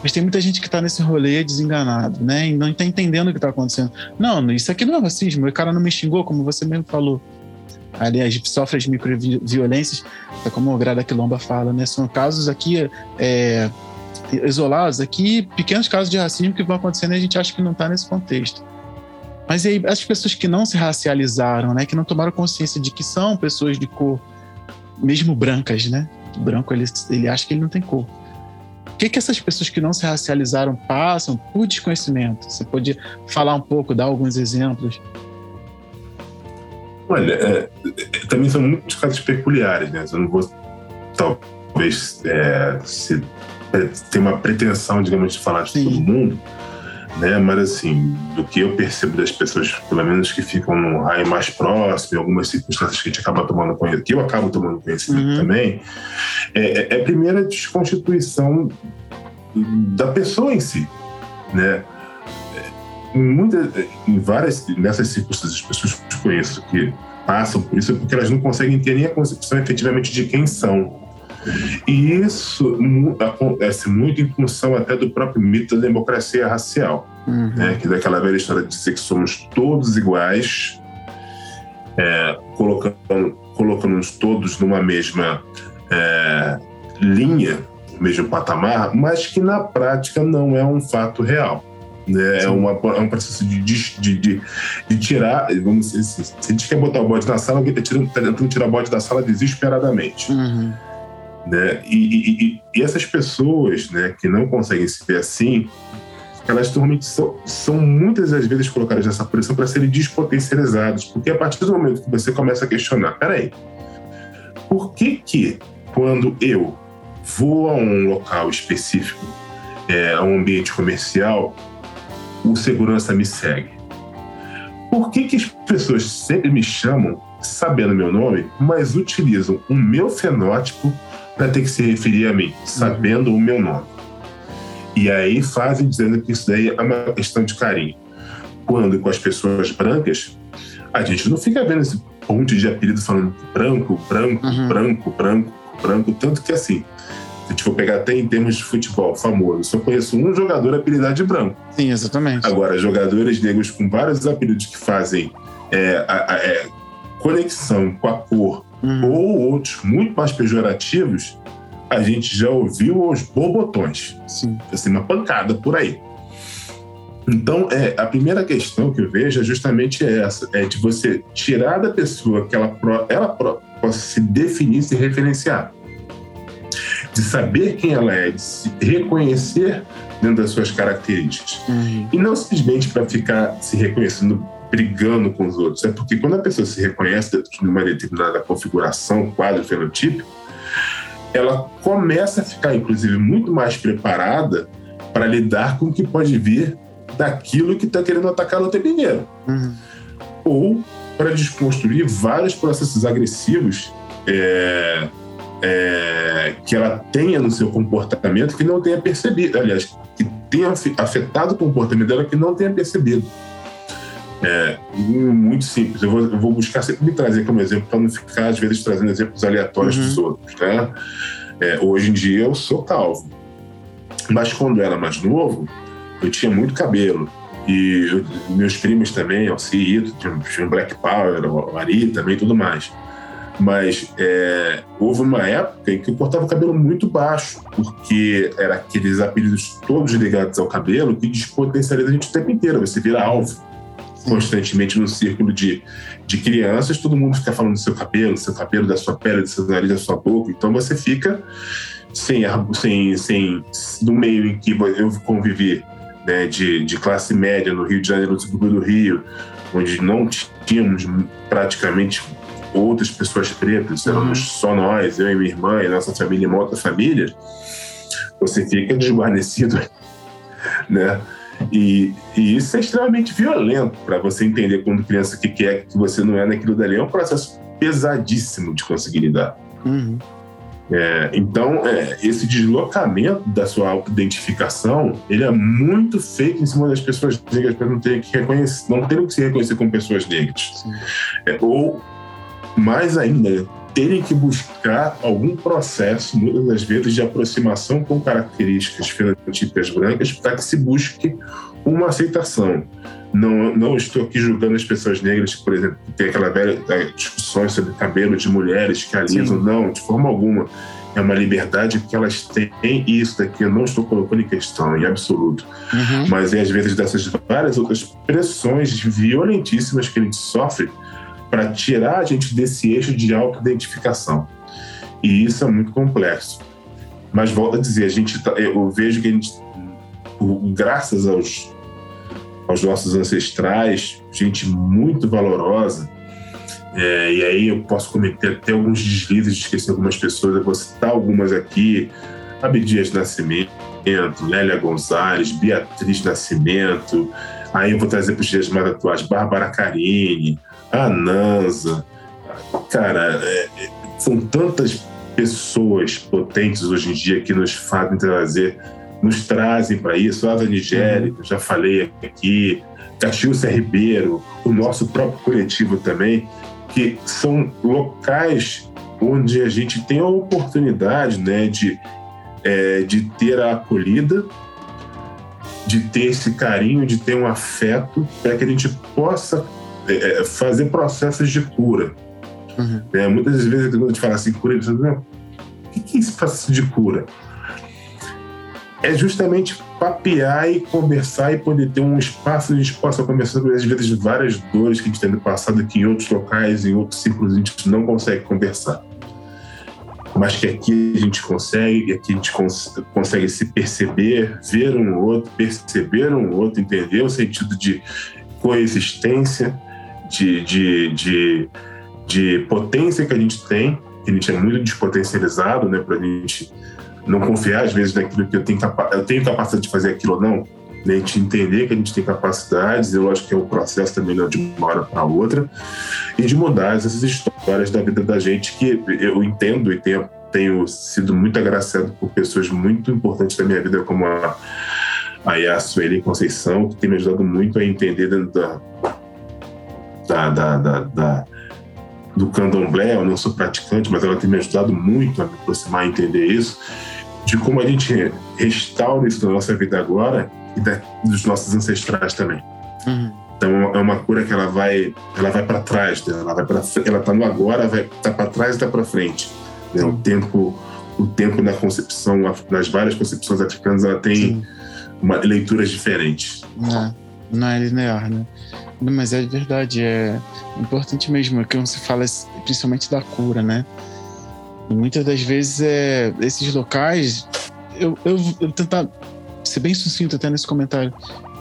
Mas tem muita gente que tá nesse rolê desenganado, né? E não tá entendendo o que tá acontecendo. Não, isso aqui não é racismo. O cara não me xingou, como você mesmo falou. Aliás, sofre as microviolências, é como o Grada Quilomba fala, né? São casos aqui é, isolados, aqui, pequenos casos de racismo que vão acontecendo e a gente acha que não tá nesse contexto. Mas aí, as pessoas que não se racializaram, né? Que não tomaram consciência de que são pessoas de cor, mesmo brancas, né? O branco, ele, ele acha que ele não tem cor. O que, que essas pessoas que não se racializaram passam por desconhecimento? Você pode falar um pouco, dar alguns exemplos? Olha, é, é, também são muitos casos peculiares, né? Eu não vou, talvez, é, se, é, ter uma pretensão, digamos, de falar de Sim. todo mundo, né? Mas, assim, do que eu percebo das pessoas, pelo menos que ficam num raio mais próximo, em algumas circunstâncias que a gente acaba tomando conhecimento, que eu acabo tomando conhecimento Uhum. também, é, é, é a desconstituição da pessoa em si, né? Em muitas, em várias nessas circunstâncias, as pessoas que eu conheço que passam por isso é porque elas não conseguem ter nem a concepção efetivamente de quem são. E isso acontece muito em função até do próprio mito da democracia racial Uhum. né? Que daquela velha história de dizer que somos todos iguais, é, colocando, colocando-nos todos numa mesma é, linha, mesmo patamar, mas que na prática não é um fato real. Né? É, uma, é um processo de, de, de, de- tirar, vamos dizer assim, se a gente quer botar o bode na sala, alguém está tentando tirar o bode da sala desesperadamente Uhum. Né? E, e- e- essas pessoas, né, que não conseguem se ver assim, elas normalmente são, são muitas das vezes colocadas nessa posição para serem despotencializadas, porque a partir do momento que você começa a questionar, peraí, por que que quando eu vou a um local específico, é, a um ambiente comercial, o segurança me segue? Por que, que as pessoas sempre me chamam sabendo meu nome, mas utilizam o meu fenótipo para ter que se referir a mim, sabendo o meu nome? E aí fazem dizendo que isso daí é uma questão de carinho. Quando com as pessoas brancas, a gente não fica vendo esse ponte de apelido falando branco, branco, Uhum. branco, branco, branco, tanto que assim, se for pegar até em termos de futebol famoso, só conheço um jogador apelidado de branco. Sim, exatamente. Agora, jogadores negros com vários apelidos que fazem é, a- a- é, conexão com a cor Uhum. ou outros muito mais pejorativos, a gente já ouviu os bobotões. Sim. Assim, uma pancada por aí. Então, é, a primeira questão que eu vejo é justamente essa: é de você tirar da pessoa que ela, ela possa se definir, se referenciar. De saber quem ela é, de se reconhecer dentro das suas características. Uhum. E não simplesmente para ficar se reconhecendo brigando com os outros. É porque quando a pessoa se reconhece dentro de uma determinada configuração, quadro fenotípico, ela começa a ficar, inclusive, muito mais preparada para lidar com o que pode vir daquilo que está querendo atacar no tempo inteiro. Uhum. Ou para desconstruir vários processos agressivos é, é, que ela tenha no seu comportamento que não tenha percebido. Aliás, que tenha afe- afetado o comportamento dela que não tenha percebido. É muito simples. Eu vou, eu vou buscar sempre me trazer como exemplo para não ficar, às vezes, trazendo exemplos aleatórios Uhum. dos outros. Né? É, hoje em dia eu sou calvo. Mas quando eu era mais novo, eu tinha muito cabelo. E eu- meus primos também, Alcito, tinha, tinha Black Power, o Ari também e tudo mais. Mas é, houve uma época em que eu cortava o cabelo muito baixo, porque era aqueles apelidos todos ligados ao cabelo que despotencializa a gente o tempo inteiro. Você vira alvo constantemente no círculo de, de crianças, todo mundo fica falando do seu cabelo, do seu cabelo, da sua pele, do seu nariz, da sua boca. Então você fica sem, sem, sem no meio em que eu convivi né, de, de classe média no Rio de Janeiro, no subúrbio do Rio, onde não tínhamos praticamente outras pessoas pretas, éramos só nós, eu e minha irmã e nossa família e uma outra família, você fica desguarnecido, né? E, e isso é extremamente violento para você entender quando criança que quer que você não é naquilo dali. É um processo pesadíssimo de conseguir lidar. Uhum. É, então, é, esse deslocamento da sua autoidentificação, ele é muito feito em cima das pessoas negras para não terem que reconhecer, não terem que se reconhecer como pessoas negras. É, ou, mais ainda, terem que buscar algum processo, muitas das vezes, de aproximação com características fenotípicas brancas para que se busque uma aceitação. Não, não estou aqui julgando as pessoas negras, por exemplo, que tem aquela velha eh, discussões sobre cabelo de mulheres que alisam. Não, de forma alguma. É uma liberdade que elas têm e isso daqui eu não estou colocando em questão, em absoluto. Uhum. Mas é às vezes dessas várias outras pressões violentíssimas que a gente sofre para tirar a gente desse eixo de autoidentificação. E isso é muito complexo. Mas volto a dizer, a gente tá- eu vejo que a gente, graças aos, aos nossos ancestrais, gente muito valorosa, é, e aí eu posso cometer até alguns deslizes de esquecer algumas pessoas, eu vou citar algumas aqui, Abdias Nascimento, Lélia Gonzalez, Beatriz Nascimento, aí eu vou trazer para os dias mais atuais, Bárbara Carini, a Nanza, cara, é, é, são tantas pessoas potentes hoje em dia que nos fazem trazer, nos trazem para isso. A Nigéria, eu já falei aqui, Caxiúcia Ribeiro, o nosso próprio coletivo também, que são locais onde a gente tem a oportunidade né, de, é, de ter a acolhida, de ter esse carinho, de ter um afeto, para que a gente possa é, fazer processos de cura. Uhum. Né? Muitas vezes, quando a gente fala assim, cura, a gente fala, "Não, o que que é esse processo de cura? É justamente papear e conversar e poder ter um espaço onde a gente possa conversar sobre, às vezes, várias dores que a gente tem no passado, que em outros locais, em outros círculos, a gente não consegue conversar. mas que aqui a gente consegue, aqui a gente cons consegue se perceber, ver um outro, perceber um outro, entender o sentido de coexistência, de, de, de, de potência que a gente tem, que a gente é muito despotencializado, né, para a gente não confiar às vezes naquilo que eu tenho, eu tenho capacidade de fazer aquilo ou não, né, a gente entender que a gente tem capacidades, e lógico que é um processo também não é de uma hora para outra, e de mudar essas histórias da vida da gente que eu entendo e tenho, tenho sido muito agraciado por pessoas muito importantes da minha vida, como a, a Yasueli Conceição, que tem me ajudado muito a entender dentro da, da, da, da, da do candomblé, eu não sou praticante, mas ela tem me ajudado muito a me aproximar e entender isso, de como a gente restaura isso na nossa vida agora e da, dos nossos ancestrais também. Uhum. Então é uma cura que ela vai, ela vai para trás, né? ela vai para, ela tá no agora, vai tá para trás e tá para frente. Né? O tempo, o tempo na concepção, nas várias concepções africanas, ela tem uma, leituras diferentes. Não, não é linear, né? Mas é verdade, é importante mesmo, é que se fala principalmente da cura, né? E muitas das vezes é, esses locais, eu, eu, eu tentar ser bem sucinto até nesse comentário,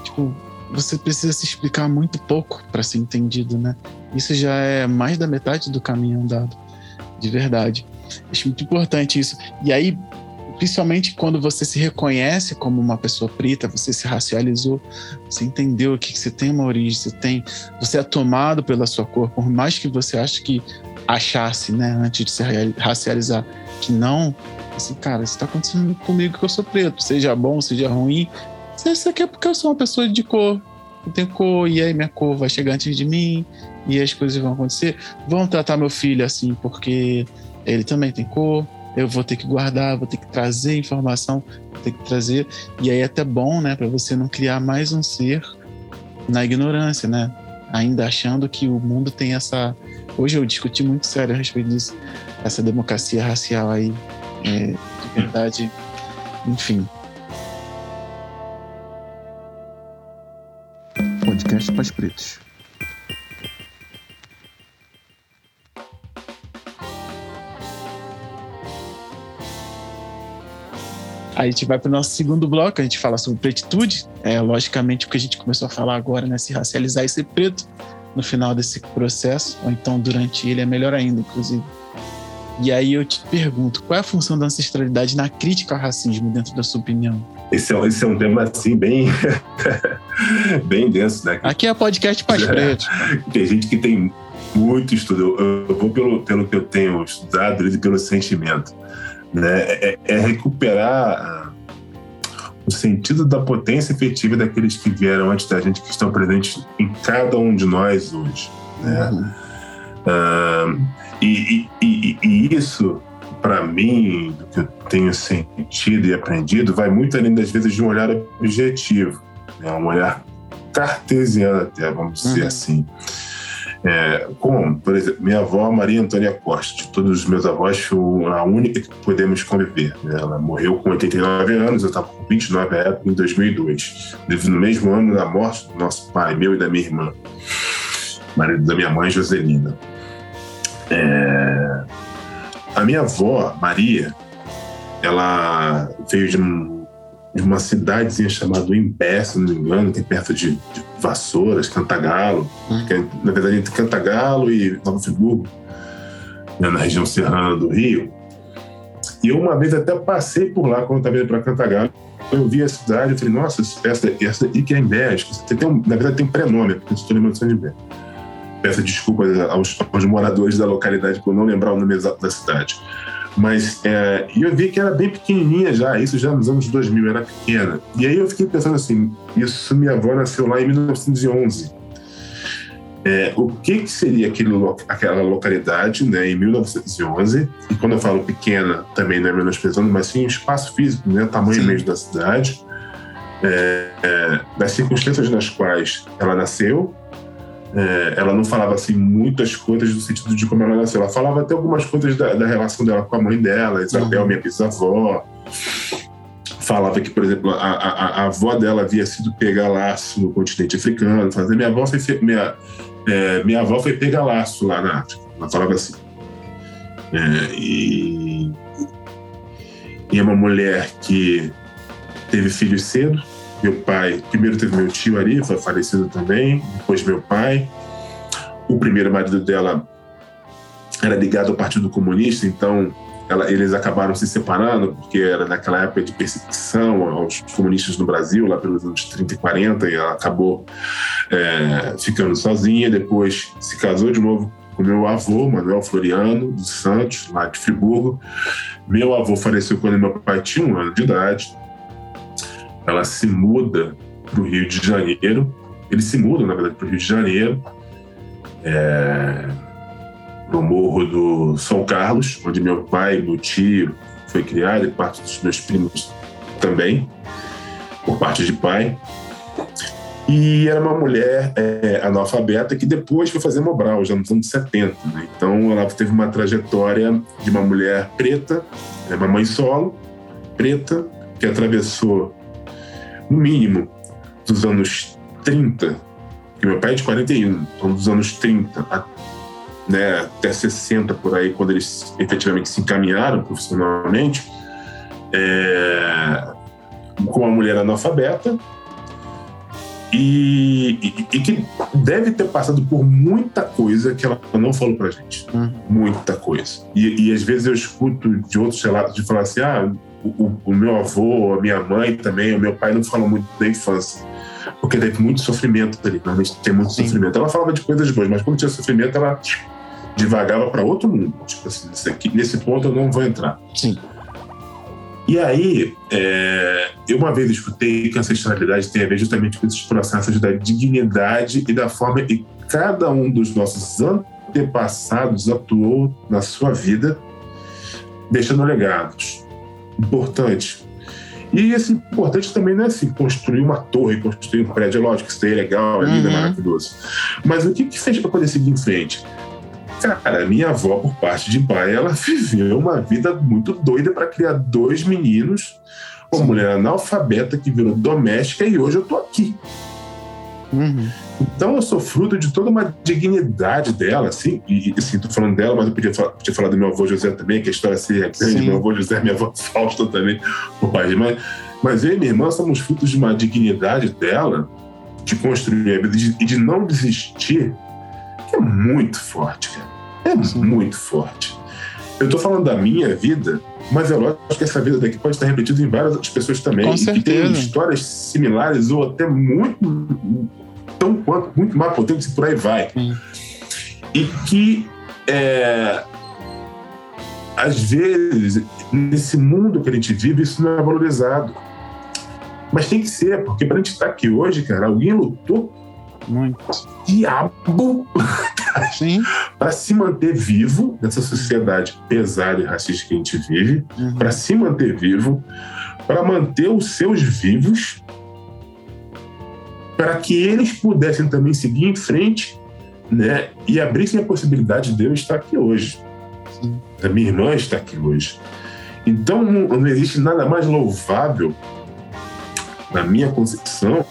tipo, você precisa se explicar muito pouco para ser entendido, né? Isso já é mais da metade do caminho andado, de verdade. Acho muito importante isso. E aí, principalmente quando você se reconhece como uma pessoa preta, você se racializou, você entendeu que você tem uma origem, você tem, você é tomado pela sua cor, por mais que você ache que achasse, né, antes de se racializar, que não, assim, cara, isso tá acontecendo comigo que eu sou preto, seja bom, seja ruim, isso aqui é porque eu sou uma pessoa de cor, eu tenho cor, e aí minha cor vai chegar antes de mim, e as coisas vão acontecer. Vão tratar meu filho assim, porque ele também tem cor, eu vou ter que guardar, vou ter que trazer informação, vou ter que trazer. E aí é até bom, né, para você não criar mais um ser na ignorância, né? Ainda achando que o mundo tem essa. Hoje eu discuti muito sério a respeito disso, essa democracia racial aí, é, de verdade. Enfim, Podcast Pais Pretos. Aí a gente vai para o nosso segundo bloco, a gente fala sobre pretitude. É, logicamente, o que a gente começou a falar agora, né? Se racializar e ser preto no final desse processo, ou então durante ele é melhor ainda, inclusive. E aí eu te pergunto, qual é a função da ancestralidade na crítica ao racismo, dentro da sua opinião? Esse é, esse é um tema, assim, bem, bem denso, né? Aqui é podcast Paz é, Preto. Tem gente que tem muito estudo. Eu, eu vou pelo, pelo que eu tenho estudado e pelo sentimento né? É, é recuperar ah, o sentido da potência efetiva daqueles que vieram antes da gente, que estão presentes em cada um de nós hoje. Né? Uhum. Uh, e, e, e, isso, para mim, do que eu tenho sentido e aprendido, vai muito além das vezes de um olhar objetivo, né? um olhar cartesiano, até, vamos dizer uhum. assim. É, como, por exemplo, minha avó Maria Antônia Costa, de todos os meus avós, foi a única que podemos conviver. Né? Ela morreu com 89 anos, eu estava com 29 na época, em 2002. No mesmo ano da morte do nosso pai, meu e da minha irmã, marido da minha mãe, Joselina. É... A minha avó, Maria, ela veio de um de uma cidadezinha chamada Imbé, se não me engano, tem perto de, de Vassouras, Cantagalo, hum. que é, na verdade entre Cantagalo e Nova Friburgo, né, na região serrana do Rio. E eu uma vez até passei por lá quando estava indo para Cantagalo. Eu vi a cidade e falei, nossa, essa, essa que é Imbé. Tem um, na verdade tem um prenome, porque eu estou lembrando de Imbé. Peço desculpas aos, aos moradores da localidade por não lembrar o nome exato da cidade. Mas é, eu vi que era bem pequenininha já, isso já nos anos 2000, era pequena. E aí eu fiquei pensando assim, isso minha avó nasceu lá em 1911. É, o que, que seria aquele, aquela localidade né, em 1911? E quando eu falo pequena, também não é menosprezando, mas sim o espaço físico, né, o tamanho sim. mesmo da cidade, é, é, das circunstâncias nas quais ela nasceu, é, ela não falava assim muitas coisas no sentido de como ela nasceu. Ela falava até algumas coisas da, da relação dela com a mãe dela, Isabel, uhum. minha bisavó. Falava que, por exemplo, a, a, a, avó dela havia sido pegar laço no continente africano. Fazer minha avó foi minha, é, minha avó foi pegar laço lá na África. Ela falava assim. É, e, E é uma mulher que teve filhos cedo. Meu pai, primeiro teve meu tio Ari, foi falecido também, depois meu pai. O primeiro marido dela era ligado ao Partido Comunista, então ela, eles acabaram se separando, porque era naquela época de perseguição aos comunistas no Brasil, lá pelos anos 30 e 40, e ela acabou é, ficando sozinha. Depois se casou de novo com meu avô, Manuel Floriano dos Santos, lá de Friburgo. Meu avô faleceu quando meu pai tinha um ano de idade. Ela se muda para o Rio de Janeiro. Eles se mudam, na verdade, para o Rio de Janeiro. É, no Morro do São Carlos, onde meu pai, meu tio foi criado e parte dos meus primos também, por parte de pai. E era uma mulher é, analfabeta que depois foi fazer Mobral, já nos anos 70. Né? Então ela teve uma trajetória de uma mulher preta, é uma mãe solo, preta, que atravessou, no mínimo, dos anos 30, que meu pai é de 41, então dos anos 30 né, até 60 por aí, quando eles efetivamente se encaminharam profissionalmente, é, com uma mulher analfabeta e, e, e, que deve ter passado por muita coisa que ela não falou pra gente. Uhum. Muita coisa. E, e, às vezes eu escuto de outros relatos de falar assim: ah, o, o, meu avô, a minha mãe também, o meu pai não falam muito da infância. Porque teve muito sofrimento ali, realmente tem muito Sim. sofrimento. Ela falava de coisas boas, mas quando tinha sofrimento, ela divagava para outro mundo. Tipo assim, aqui, nesse ponto eu não vou entrar. Sim. E aí, é, eu uma vez escutei que a ancestralidade tem a ver justamente com esses processos da dignidade e da forma que cada um dos nossos antepassados atuou na sua vida, deixando legados. Importante. E esse importante também não é assim, construir uma torre, construir um prédio, é lógico, isso aí é legal, é lindo, é uhum. é maravilhoso. Mas o que, que fez para poder seguir em frente? Cara, minha avó, por parte de pai, ela viveu uma vida muito doida para criar dois meninos, uma Sim. mulher analfabeta que virou doméstica e hoje eu tô aqui. Uhum. Então eu sou fruto de toda uma dignidade dela, assim, e assim, tô falando dela, mas eu podia falar, podia falar do meu avô José também, que a história assim é grande, meu avô José, minha avó Fausta também, por pai de mãe. Mas eu e minha irmã somos frutos de uma dignidade dela, de construir a vida e de não desistir é muito forte, cara. É Sim. muito forte. Eu tô falando da minha vida, mas é lógico que essa vida daqui pode estar repetida em várias outras pessoas também. Com certeza. que têm histórias similares ou até muito, tão quanto, muito mais potentes e por aí vai. Sim. E que, é, às vezes, nesse mundo que a gente vive, isso não é valorizado. Mas tem que ser, porque para a gente estar aqui hoje, cara, alguém lutou muito. Diabo! Sim. para se manter vivo nessa sociedade pesada e racista que a gente vive, uhum. para se manter vivo, para manter os seus vivos, para que eles pudessem também seguir em frente, né? E abrissem a possibilidade de eu estar aqui hoje. Sim. A minha irmã está aqui hoje. Então não existe nada mais louvável, na minha concepção,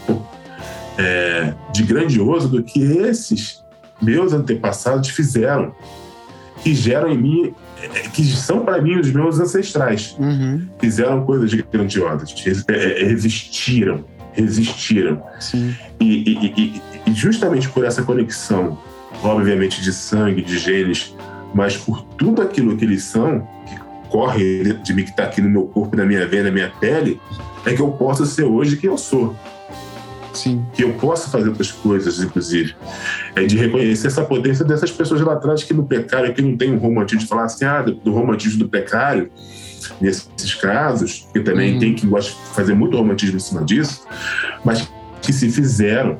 é, de grandioso do que esses meus antepassados fizeram, que geram em mim, que são para mim os meus ancestrais. Uhum. Fizeram coisas grandiosas, é, é, resistiram, resistiram. Sim. E, e, e, justamente por essa conexão, obviamente de sangue, de genes, mas por tudo aquilo que eles são, que corre de mim, que está aqui no meu corpo, na minha veia, na minha pele, é que eu posso ser hoje quem eu sou. Sim. que eu possa fazer outras coisas, inclusive. É de reconhecer essa potência dessas pessoas lá atrás que no precário, que não tem um romantismo de falar assim, ah, do romantismo do precário, nesses casos, que também hum. tem que gosta de fazer muito romantismo em cima disso, mas que se fizeram,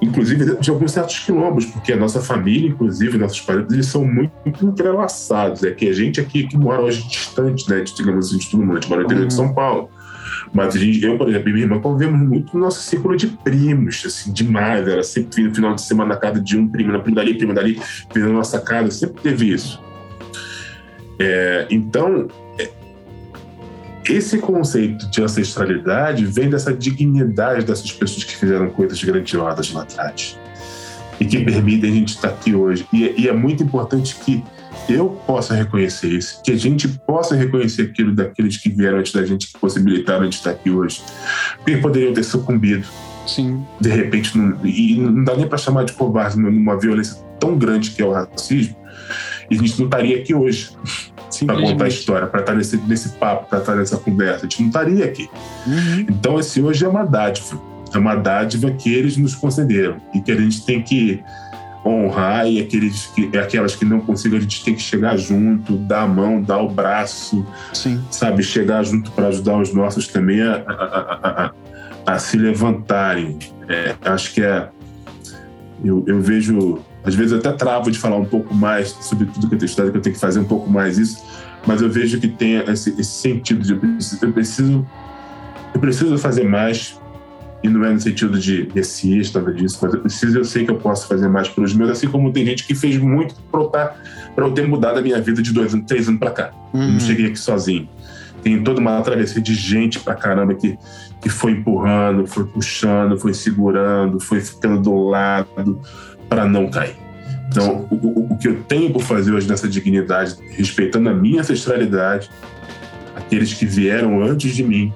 inclusive de alguns certos quilombos, porque a nossa família, inclusive, nossos parentes, eles são muito entrelaçados. É que a gente aqui que mora hoje distante, né, de, digamos assim, de todo mundo, a gente mora no interior de uhum. São Paulo. Mas a gente, eu, por exemplo, e minha irmã convivemos muito no nosso círculo de primos, assim, demais. Era sempre no final de semana na casa de um primo, na prima dali, prima dali, na nossa casa, sempre teve isso. É, então, é, esse conceito de ancestralidade vem dessa dignidade dessas pessoas que fizeram coisas grandiosas lá atrás e que permitem a gente estar aqui hoje. E, e é muito importante que eu possa reconhecer isso, que a gente possa reconhecer aquilo daqueles que vieram antes da gente, que possibilitaram de estar aqui hoje. Porque poderiam ter sucumbido. Sim. De repente, não, e não dá nem para chamar de covarde numa violência tão grande que é o racismo, e a gente não estaria aqui hoje para contar a história, para estar nesse, nesse papo, para estar nessa conversa. A gente não estaria aqui. Uhum. Então, esse hoje é uma dádiva. É uma dádiva que eles nos concederam e que a gente tem que honrar e aqueles que, aquelas que não consigam, a gente tem que chegar junto, dar a mão, dar o braço, Sim. sabe? Chegar junto para ajudar os nossos também a, a, a, a se levantarem. É, acho que é. Eu, eu, vejo. Às vezes eu até travo de falar um pouco mais sobre tudo que eu tenho estudado, que eu tenho que fazer um pouco mais isso, mas eu vejo que tem esse, esse sentido de eu preciso, eu preciso, eu preciso fazer mais e não é no sentido de messias, nada disso, mas eu preciso, eu sei que eu posso fazer mais pelos meus, assim como tem gente que fez muito para eu ter mudado a minha vida de dois anos, três anos para cá. Uhum. Não cheguei aqui sozinho. Tem toda uma travessia de gente pra caramba que, que foi empurrando, foi puxando, foi segurando, foi ficando do lado para não cair. Então, o, o, que eu tenho por fazer hoje nessa dignidade, respeitando a minha ancestralidade, aqueles que vieram antes de mim,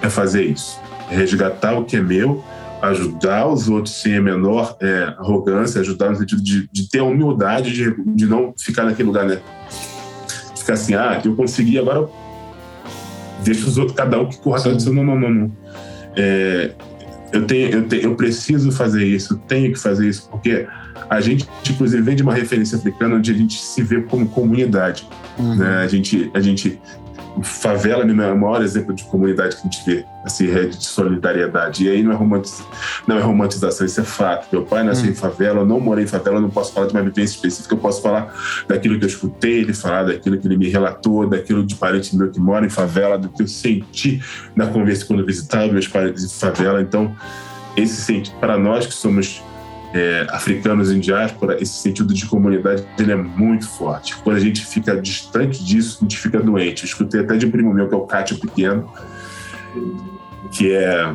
é fazer isso resgatar o que é meu, ajudar os outros sem a menor é, arrogância, ajudar no sentido de, de ter a humildade de, de não ficar naquele lugar, né? Ficar assim, ah, eu consegui, agora deixa os outros, cada um que corra atrás Não, não, não, não. É, eu, tenho, eu, tenho, eu preciso fazer isso, eu tenho que fazer isso, porque a gente, inclusive, vem de uma referência africana onde a gente se vê como comunidade. Uhum. Né? A, gente, a gente favela né, é o maior exemplo de comunidade que a gente vê, assim, rede de solidariedade. E aí não é, romantiz... não é romantização, isso é fato. Meu pai nasceu hum. em favela, eu não morei em favela, eu não posso falar de uma vivência específica, eu posso falar daquilo que eu escutei ele falar, daquilo que ele me relatou, daquilo de parente meu que mora em favela, do que eu senti na conversa quando visitava meus parentes em favela. Então, esse sentido, para nós que somos é, africanos em diáspora, esse sentido de comunidade ele é muito forte. Quando a gente fica distante disso, a gente fica doente. Eu escutei até de um primo meu, que é o Cátio Pequeno, que é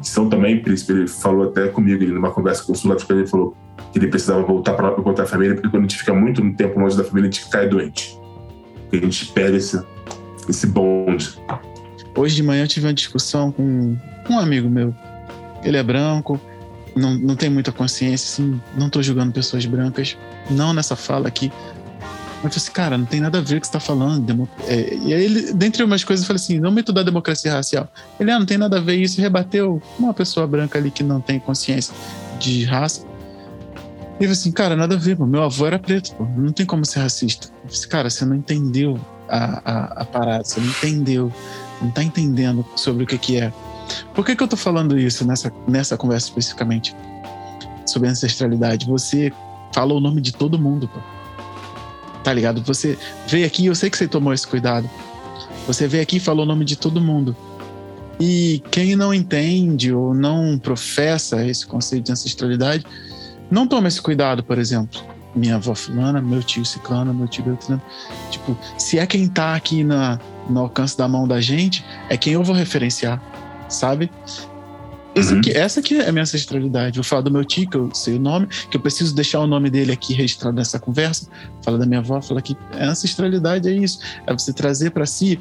de São Tomé Príncipe. Ele falou até comigo, ele, numa conversa com o ele falou que ele precisava voltar para encontrar a família, porque quando a gente fica muito no tempo longe da família, a gente cai doente. A gente perde esse, esse bonde. Hoje de manhã eu tive uma discussão com um amigo meu. Ele é branco, não, não tem muita consciência, assim, não tô julgando pessoas brancas, não nessa fala aqui. Mas eu falei assim, cara, não tem nada a ver o que você tá falando. É, e aí ele, dentre umas coisas, eu falei assim, me da democracia racial. Ele, ah, não tem nada a ver isso, rebateu uma pessoa branca ali que não tem consciência de raça. E eu falei assim, cara, nada a ver, pô. meu avô era preto, pô. não tem como ser racista. Eu falei assim, cara, você não entendeu a, a, a parada, você não entendeu, não tá entendendo sobre o que que é. Por que, que eu tô falando isso nessa, nessa conversa especificamente? Sobre ancestralidade. Você fala o nome de todo mundo, pô. Tá ligado? Você veio aqui, eu sei que você tomou esse cuidado. Você veio aqui e falou o nome de todo mundo. E quem não entende ou não professa esse conceito de ancestralidade, não toma esse cuidado, por exemplo. Minha avó fulana, meu tio ciclano, meu tio beltrano. Tipo, se é quem tá aqui na, no alcance da mão da gente, é quem eu vou referenciar sabe? Uhum. Aqui, essa aqui é a minha ancestralidade. Vou falar do meu tio, que eu sei o nome, que eu preciso deixar o nome dele aqui registrado nessa conversa. Fala da minha avó, fala que a ancestralidade é isso. É você trazer para si,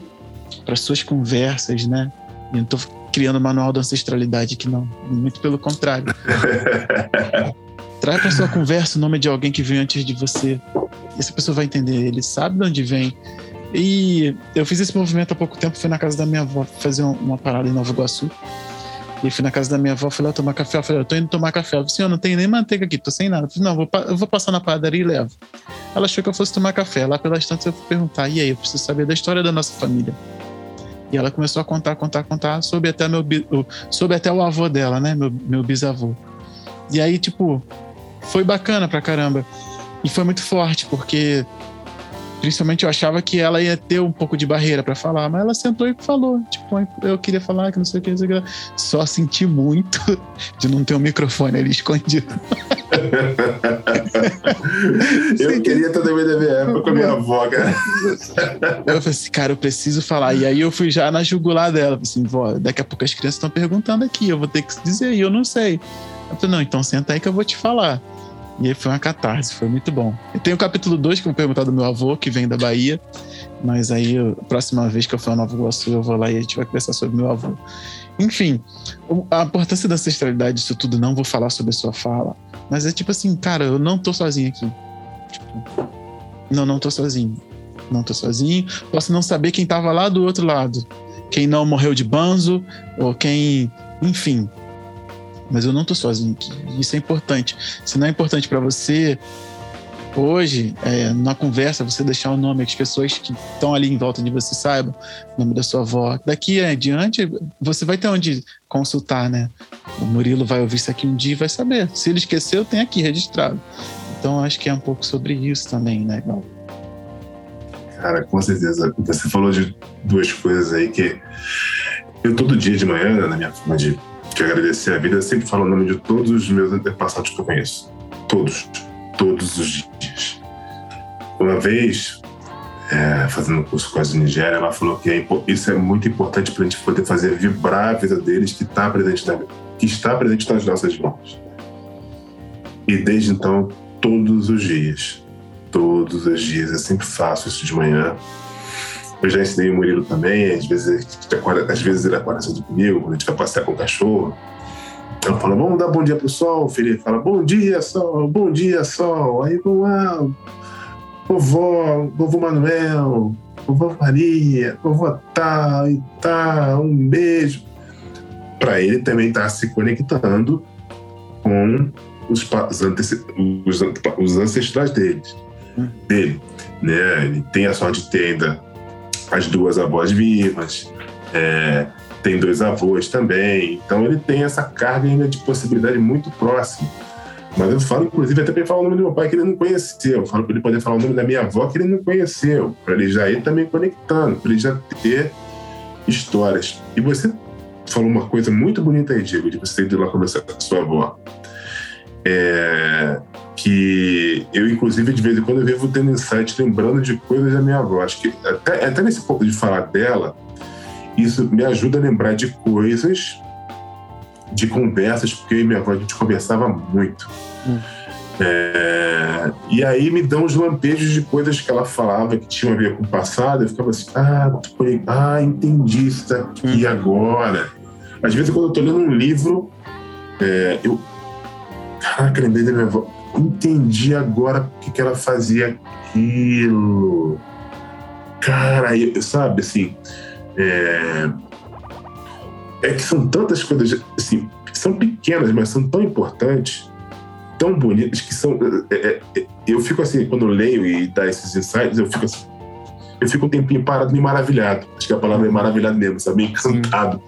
para suas conversas, né? E não tô criando manual da ancestralidade aqui, não. Muito pelo contrário. Traz para sua conversa o nome de alguém que veio antes de você. Essa pessoa vai entender. Ele sabe de onde vem e eu fiz esse movimento há pouco tempo, fui na casa da minha avó fazer uma parada em Nova Iguaçu. E fui na casa da minha avó, fui lá tomar café. Eu falei, eu tô indo tomar café. Ela falei, assim, eu não tenho nem manteiga aqui, tô sem nada. Eu falei, não, vou, eu vou passar na padaria e levo. Ela achou que eu fosse tomar café. Lá pelas tantas eu fui perguntar, e aí, eu preciso saber da história da nossa família. E ela começou a contar, contar, contar sobre até, meu, sobre até o avô dela, né? Meu, meu bisavô. E aí, tipo, foi bacana pra caramba. E foi muito forte, porque Principalmente eu achava que ela ia ter um pouco de barreira para falar, mas ela sentou e falou. Tipo, eu queria falar que não sei o que, não sei o que. Só senti muito de não ter um microfone ali escondido. eu queria ter também da minha época com a minha avó, cara. Eu falei assim, cara, eu preciso falar. E aí eu fui já na jugular dela. Falei assim, vó, daqui a pouco as crianças estão perguntando aqui, eu vou ter que dizer, e eu não sei. Eu falei, não, então senta aí que eu vou te falar. E aí foi uma catarse, foi muito bom. E tem o capítulo 2 que vou perguntar do meu avô, que vem da Bahia. Mas aí, a próxima vez que eu for a Nova Iguaçu, eu vou lá e a gente vai conversar sobre meu avô. Enfim, a importância da ancestralidade disso tudo, não vou falar sobre a sua fala. Mas é tipo assim, cara, eu não tô sozinho aqui. Tipo, não, não tô sozinho. Não tô sozinho. Posso não saber quem tava lá do outro lado. Quem não morreu de banzo, ou quem. Enfim, mas eu não tô sozinho aqui. Isso é importante. Se não é importante para você, hoje, é, na conversa, você deixar o nome, as pessoas que estão ali em volta de você saibam o nome da sua avó. Daqui adiante, você vai ter onde consultar, né? O Murilo vai ouvir isso aqui um dia e vai saber. Se ele esqueceu, tem aqui registrado. Então, acho que é um pouco sobre isso também, né, Gal? Cara, com certeza. Você falou de duas coisas aí que eu todo dia de manhã, na minha forma de de agradecer a vida, eu sempre falo o nome de todos os meus antepassados que eu conheço. Todos. Todos os dias. Uma vez, é, fazendo curso com a Nigéria, ela falou que é, isso é muito importante para a gente poder fazer vibrar a vida deles que está presente, na, que está presente nas nossas mãos. E desde então, todos os dias, todos os dias, eu sempre faço isso de manhã eu já ensinei o Murilo também, às vezes, acorda, às vezes ele acorda cedo comigo, quando a gente vai passear com o cachorro. Eu falo, vamos dar bom dia pro sol. O Felipe fala, bom dia, sol, bom dia, sol. Aí vamos lá, vovó, vovô Manuel, vovó Maria, vovó tal e tal, um beijo. Para ele também estar tá se conectando com os, os, os ancestrais dele. Hum. dele. Né? Ele tem a sorte de ter ainda as duas avós vivas, é, tem dois avós também. Então ele tem essa carga ainda de possibilidade muito próxima. Mas eu falo, inclusive, até para ele falar o nome do meu pai que ele não conheceu. Eu falo para ele poder falar o nome da minha avó que ele não conheceu. Para ele já ir também conectando, para ele já ter histórias. E você falou uma coisa muito bonita aí, Diego, de você ir lá conversar com a sua avó. É, que eu, inclusive, de vez em quando eu vivo tendo insight lembrando de coisas da minha avó. Acho que até, até nesse ponto de falar dela, isso me ajuda a lembrar de coisas, de conversas, porque eu e minha avó a gente conversava muito. Hum. É, e aí me dão os lampejos de coisas que ela falava que tinham a ver com o passado. Eu ficava assim, ah, ah entendi isso daqui hum. agora. Às vezes, quando eu tô lendo um livro, é, eu. Caraca, lembrei da minha avó entendi agora porque que ela fazia aquilo. Cara, sabe, assim, é, é que são tantas coisas, assim, são pequenas, mas são tão importantes, tão bonitas, que são. É, é, é, eu fico assim, quando leio e dá esses insights, eu fico assim, eu fico um tempinho parado, me maravilhado. Acho que a palavra é maravilhado mesmo, sabe? Encantado.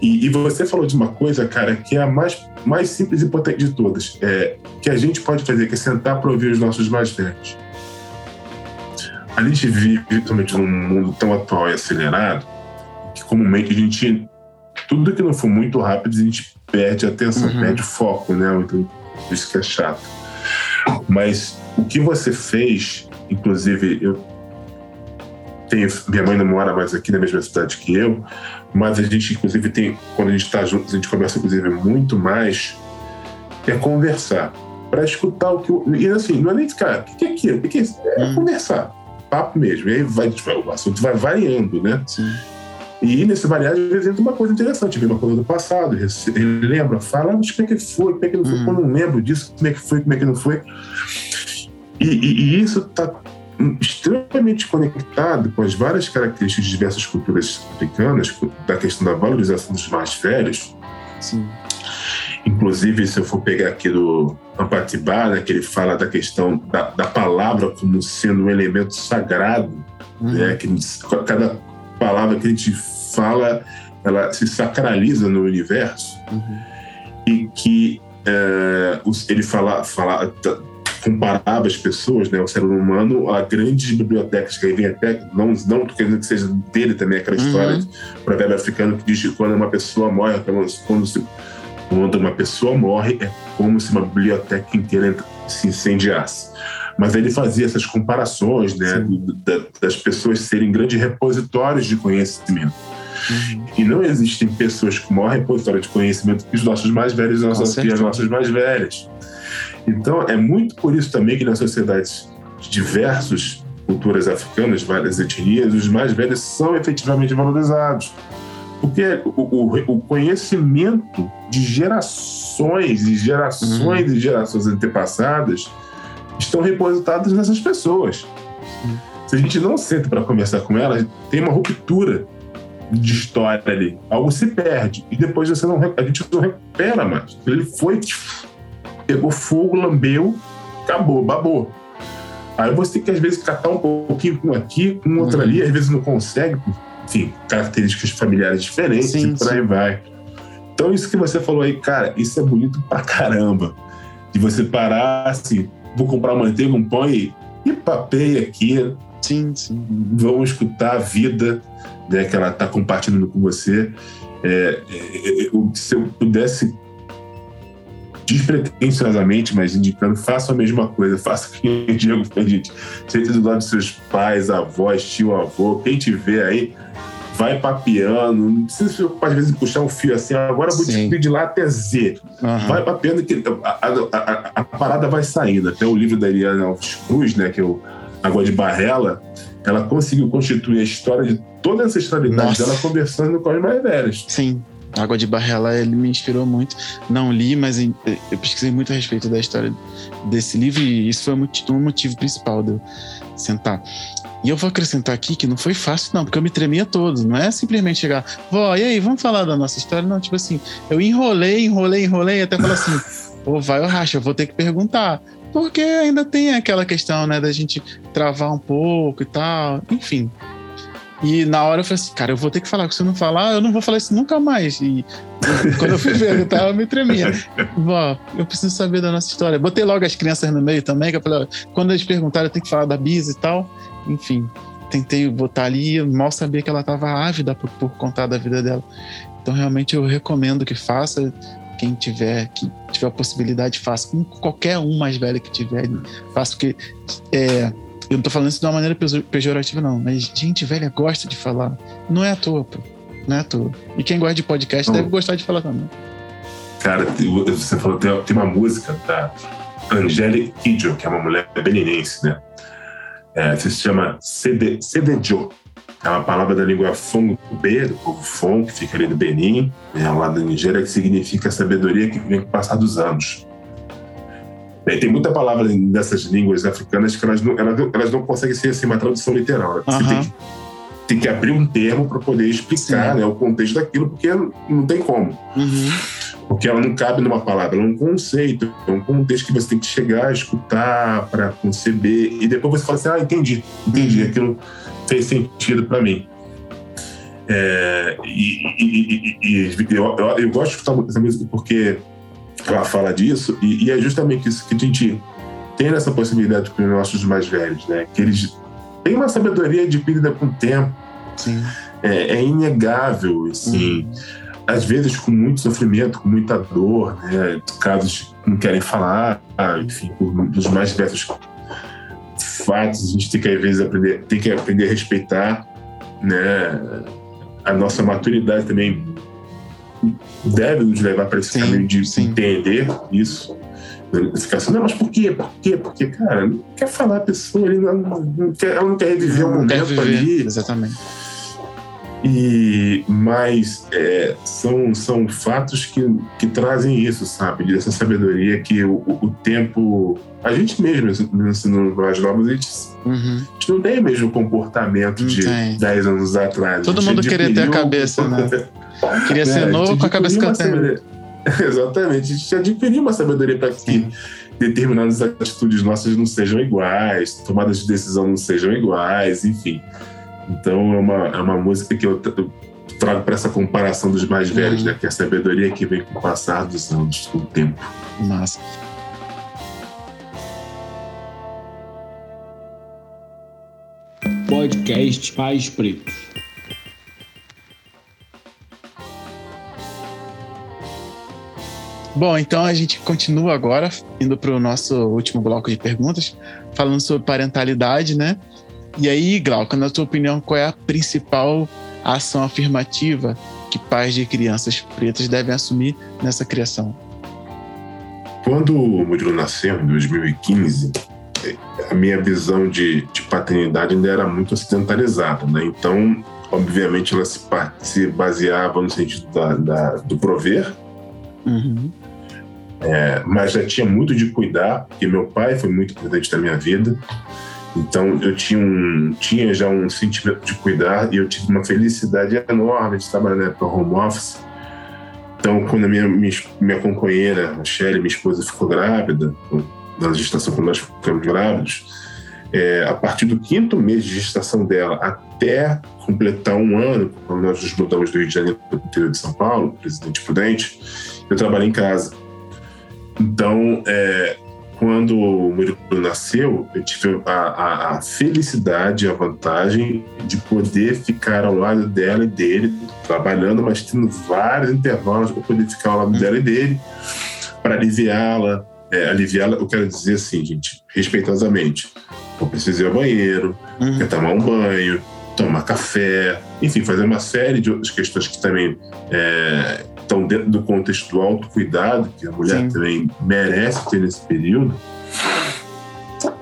E, e, você falou de uma coisa, cara, que é a mais, mais simples e potente de todas, é, que a gente pode fazer, que é sentar para ouvir os nossos mais velhos. A gente vive, principalmente num mundo tão atual e acelerado, que comumente a gente, tudo que não for muito rápido, a gente perde a atenção, uhum. perde foco, né? Então, isso que é chato. Mas o que você fez, inclusive, eu tenho, minha mãe não mora mais aqui na mesma cidade que eu, mas a gente, inclusive, tem, quando a gente está junto, a gente conversa, inclusive, muito mais, é conversar. Para escutar o que. Eu, e assim, não é nem ficar, o que é aquilo? O que é isso? É hum. conversar. Papo mesmo. E aí vai, o assunto vai variando, né? Sim. E nesse variar, às vezes entra uma coisa interessante, vem uma coisa do passado, ele lembra, fala, mas como é que foi, como é que não foi, hum. eu não lembro disso, como é que foi, como é que não foi. E, e, e isso está extremamente conectado com as várias características de diversas culturas africanas, da questão da valorização dos mais velhos. Sim. Inclusive, se eu for pegar aqui do Ampatibá, né, que ele fala da questão da, da palavra como sendo um elemento sagrado, uhum. né, que cada palavra que a gente fala, ela se sacraliza no universo, uhum. e que é, ele fala, fala comparava as pessoas, né, o ser humano, a grandes bibliotecas que vem até, não, não querendo que seja dele também, aquela história uhum. de provérbio africano que diz que quando uma pessoa morre, quando, se, quando uma pessoa morre, é como se uma biblioteca inteira se incendiasse. Mas ele fazia essas comparações, né, da, das pessoas serem grandes repositórios de conhecimento. Uhum. E não existem pessoas que morrem repositório de conhecimento que os nossos mais velhos e as nossas mais velhas. Então, é muito por isso também que nas sociedades de diversas culturas africanas, várias etnias, os mais velhos são efetivamente valorizados. Porque o, o, o conhecimento de gerações e gerações uhum. e gerações antepassadas estão repositados nessas pessoas. Uhum. Se a gente não senta para conversar com elas, tem uma ruptura de história ali. Algo se perde. E depois você não, a gente não recupera mais. Ele foi, pegou fogo, lambeu, acabou, babou. Aí você tem que, às vezes, catar um pouquinho com aqui, com outro uhum. ali, às vezes não consegue, enfim, características familiares diferentes sim, e por sim. aí vai. Então, isso que você falou aí, cara, isso é bonito pra caramba. De você parar assim, vou comprar manteiga, um pão e, e papei aqui. Sim, sim. Vamos escutar a vida né, que ela está compartilhando com você. É, é, é se eu pudesse despretensiosamente, mas indicando, faça a mesma coisa, faça o que o Diego fez, gente. Sente do lado dos seus pais, avós, tio, avô, quem te vê aí, vai papeando, não precisa se preocupar às vezes puxar um fio assim, agora vou descobrir de lá até Z. Uhum. Vai papeando que a, a, a, a, parada vai saindo. Até o livro da Eliana Alves Cruz, né, que é o Água de Barrela, ela conseguiu constituir a história de toda a ancestralidade Nossa. dela conversando com as mais velhas. Sim. Água de Barrela, ele me inspirou muito. Não li, mas eu pesquisei muito a respeito da história desse livro e isso foi um motivo principal de eu sentar. E eu vou acrescentar aqui que não foi fácil, não, porque eu me tremia todo. Não é simplesmente chegar, vó, e aí, vamos falar da nossa história? Não, tipo assim, eu enrolei, enrolei, enrolei, até falar assim, ou vai ou racha, eu vou ter que perguntar. Porque ainda tem aquela questão, né, da gente travar um pouco e tal, enfim. E na hora eu falei assim, cara, eu vou ter que falar, se eu não falar, eu não vou falar isso nunca mais. E quando eu fui perguntar, eu me tremia. Vó, eu preciso saber da nossa história. Botei logo as crianças no meio também, que eu falei, quando eles perguntaram, eu tenho que falar da Bisa e tal. Enfim, tentei botar ali, mal sabia que ela estava ávida por, por contar da vida dela. Então, realmente, eu recomendo que faça. Quem tiver, que tiver a possibilidade, faça. Com qualquer um mais velho que tiver, faça, porque é, eu não tô falando isso de uma maneira pejorativa, não, mas gente velha gosta de falar. Não é à toa, pô. Não é à toa. E quem gosta de podcast deve gostar de falar também. Cara, você falou, tem uma música da Angélica Kidjo, que é uma mulher beninense, né? É, se chama Sedejo. É uma palavra da língua Fong-B, do povo Fong, que fica ali do Benin, né, lá da Nigéria, que significa sabedoria que vem com o passar dos anos. Tem muita palavra dessas línguas africanas que elas não, elas, elas não conseguem ser assim, uma tradução literal. Você tem, que, tem, que, abrir um termo para poder explicar né, o contexto daquilo, porque não tem como. Uhum. Porque ela não cabe numa palavra, ela é um conceito, é um contexto que você tem que chegar, escutar, para conceber, e depois você fala assim: ah, entendi, entendi, uhum. aquilo fez sentido para mim. É, e, e, e, e eu, eu, eu, gosto de escutar essa música porque ela fala disso, e, e, é justamente isso que a gente tem essa possibilidade com os nossos mais velhos, né? Que eles têm uma sabedoria adquirida com o tempo. Sim. É, é inegável, assim. Uhum. Às vezes com muito sofrimento, com muita dor, né? Casos que não querem falar, enfim, dos mais diversos fatos, a gente tem que às vezes aprender, tem que aprender a respeitar, né? A nossa maturidade também deve nos levar para esse sim, caminho de sim. entender isso. Ficar assim, não, mas por quê? Por quê? Porque, cara, não quer falar a pessoa, ele não, não quer, ela não quer reviver o momento viver, ali. Exatamente. E, mas é, são, são fatos que, que trazem isso, sabe? Essa sabedoria que o, o tempo. A gente mesmo, no ensino mais novos, a gente, uhum. a gente não tem o mesmo comportamento de 10 anos atrás. Todo mundo queria ter a cabeça, né? Queria ser é, novo com a cabeça cantando. Exatamente. A gente adquiriu uma sabedoria para que determinadas atitudes nossas não sejam iguais, tomadas de decisão não sejam iguais, enfim. Então é uma, é uma música que eu, trago para essa comparação dos mais velhos, uhum. né? Que é a sabedoria que vem com o passar dos anos, com o tempo. Massa. Podcast Pais Pretos. Bom, então a gente continua agora, indo para o nosso último bloco de perguntas, falando sobre parentalidade, né? E aí, Glauco, na tua opinião, qual é a principal ação afirmativa que pais de crianças pretas devem assumir nessa criação? quando o Murilo nasceu, em 2015, a minha visão de, de paternidade ainda era muito ocidentalizada, né? Então, obviamente, ela se, se baseava no sentido da, da do prover, Uhum. É, mas já tinha muito de cuidar, porque meu pai foi muito importante na minha vida. Então eu tinha, um, tinha já um sentimento de cuidar e eu tive uma felicidade enorme de trabalhar na época home office. Então, quando a minha, minha, minha companheira, a Shelly, minha esposa, ficou grávida, na gestação, quando nós ficamos grávidos, é, a partir do quinto mês de gestação dela até completar um ano, quando nós nos mudamos do Rio de Janeiro para o interior de São Paulo, Presidente Prudente, eu trabalhei em casa. Então, é, quando o Murilo nasceu, eu tive a, a, a felicidade e a vantagem de poder ficar ao lado dela e dele, trabalhando, mas tendo vários intervalos para poder ficar ao lado dela e dele, para aliviá-la. É, aliviá-la, eu quero dizer assim, gente, respeitosamente. Eu preciso ir ao banheiro, Uhum. quer tomar um banho, tomar café, enfim, fazer uma série de outras questões que também é, estão dentro do contexto do autocuidado, que a mulher Sim. também merece ter nesse período.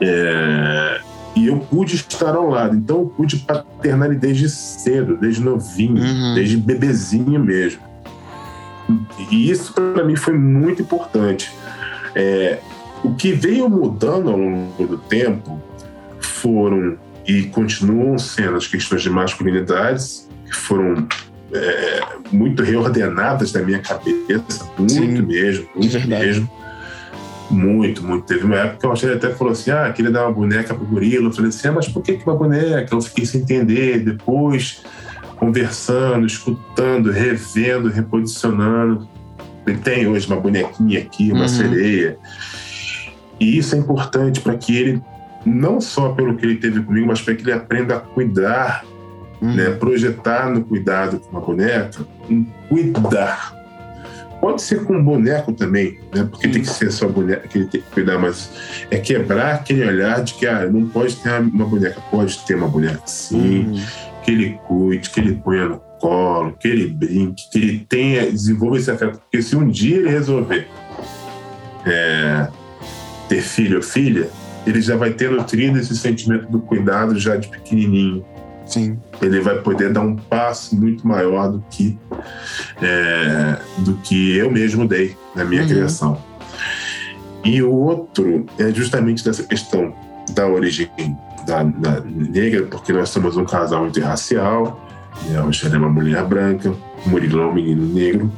É, e eu pude estar ao lado, então eu pude paternar ele desde cedo, desde novinho, Uhum. desde bebezinho mesmo. E isso para mim foi muito importante. É, o que veio mudando ao longo do tempo foram e continuam sendo as questões de masculinidades, que foram é, muito reordenadas na minha cabeça, muito Sim, mesmo, muito verdade. mesmo. Muito, muito. Teve uma época que eu achei até falou assim: ah, queria dar uma boneca pro gorila. Eu falei assim: ah, mas por que, que uma boneca? Eu fiquei sem entender. Depois, conversando, escutando, revendo, reposicionando. Ele tem hoje uma bonequinha aqui, uma Uhum. sereia. E isso é importante para que ele, não só pelo que ele teve comigo, mas para que ele aprenda a cuidar, Uhum. né? projetar no cuidado com uma boneca, um cuidar. Pode ser com um boneco também, né? porque tem que ser só boneca que ele tem que cuidar, mas é quebrar aquele olhar de que ah, não pode ter uma boneca, pode ter uma boneca sim, Uhum. que ele cuide, que ele ponha no colo, que ele brinque, que ele tenha, desenvolva esse afeto. Porque se um dia ele resolver é, ter filho ou filha, ele já vai ter nutrido esse sentimento do cuidado já de pequenininho. Sim. Ele vai poder dar um passo muito maior do que é, do que eu mesmo dei na minha Uhum. criação. E o outro é justamente dessa questão da origem da, da negra, porque nós somos um casal interracial, né? a Michelle é uma mulher branca, o Murilo é um menino negro,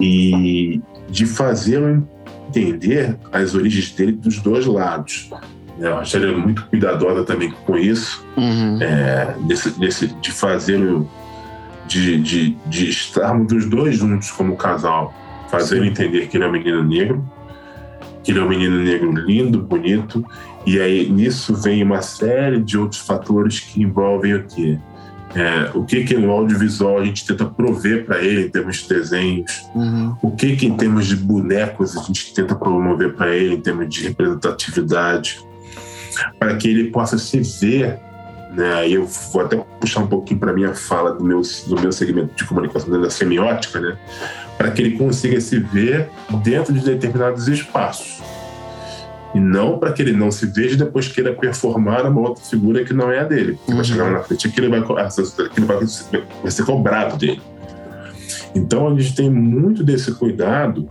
e de fazê-lo entender as origens dele dos dois lados. Né? A Michelle é muito cuidadosa também com isso, Uhum. é, desse, desse, de fazê-lo, de, de, de estarmos dos dois juntos como casal, fazendo Sim. entender que ele é um menino negro, que ele é um menino negro lindo, bonito, e aí nisso vem uma série de outros fatores que envolvem o quê? É, o que que no audiovisual a gente tenta prover para ele em termos de desenhos, Uhum. o que que em termos de bonecos a gente tenta promover para ele em termos de representatividade, para que ele possa se ver, né? Eu vou até puxar um pouquinho para minha fala do meu do meu segmento de comunicação da semiótica, né? Para que ele consiga se ver dentro de determinados espaços. E não para que ele não se veja e depois queira performar uma outra figura que não é a dele. Porque Uhum. vai chegar na frente que ele vai, aquilo vai, vai ser cobrado dele. Então a gente tem muito desse cuidado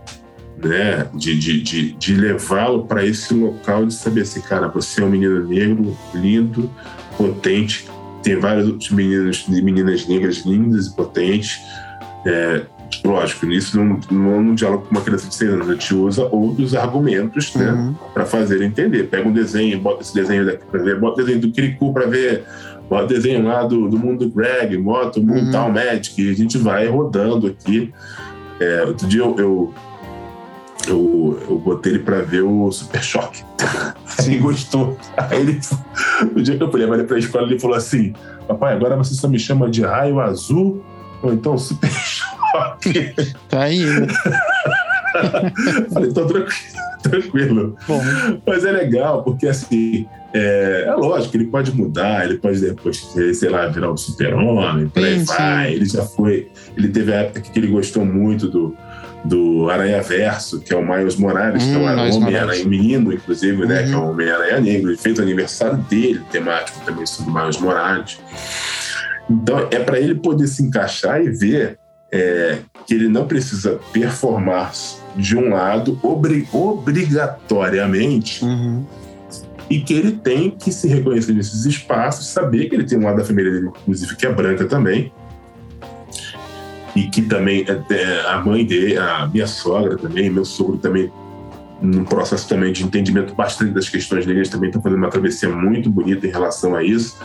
né, de, de, de, de levá-lo para esse local de saber assim, cara, você é um menino negro, lindo, potente, tem vários outros meninos e meninas negras lindas e potentes. É, lógico, nisso não, não um diálogo com uma criança de 6 anos, a gente usa outros argumentos né, Uhum. para fazer entender. Pega um desenho, bota esse desenho daqui para ver, bota o desenho do Kirikou para ver, bota o desenho lá do, do mundo do Greg, bota o mundo Uhum. Tal Magic, e a gente vai rodando aqui. É, outro dia eu, eu, eu, eu botei ele para ver o Super Choque. Aí ele gostou. Aí ele, o dia que eu fui levar ele pra escola, ele falou assim: Papai, agora você só me chama de raio azul ou então Super Choque. Tá aí, né? Falei, então tranquilo, tranquilo. Bom. Mas é legal, porque assim, é, é lógico, ele pode mudar, ele pode depois, sei lá, virar um super-homem, por aí vai. Ele já foi. Ele teve a época que ele gostou muito do, do Aranha Verso, que é o Miles Morales, Hum, que é o Miles Homem-Aranha menino, inclusive, né? Uhum. Que é o Homem-Aranha negro. Ele fez o aniversário dele, temático também sobre o Miles Morales. Então, é para ele poder se encaixar e ver é, que ele não precisa performar de um lado obri- obrigatoriamente Uhum. e que ele tem que se reconhecer nesses espaços, saber que ele tem um lado da família dele, inclusive, que é branca também, e que também é, é, a mãe dele, a minha sogra também, meu sogro também, num processo também de entendimento bastante das questões negras, também estão fazendo uma travessia muito bonita em relação a isso,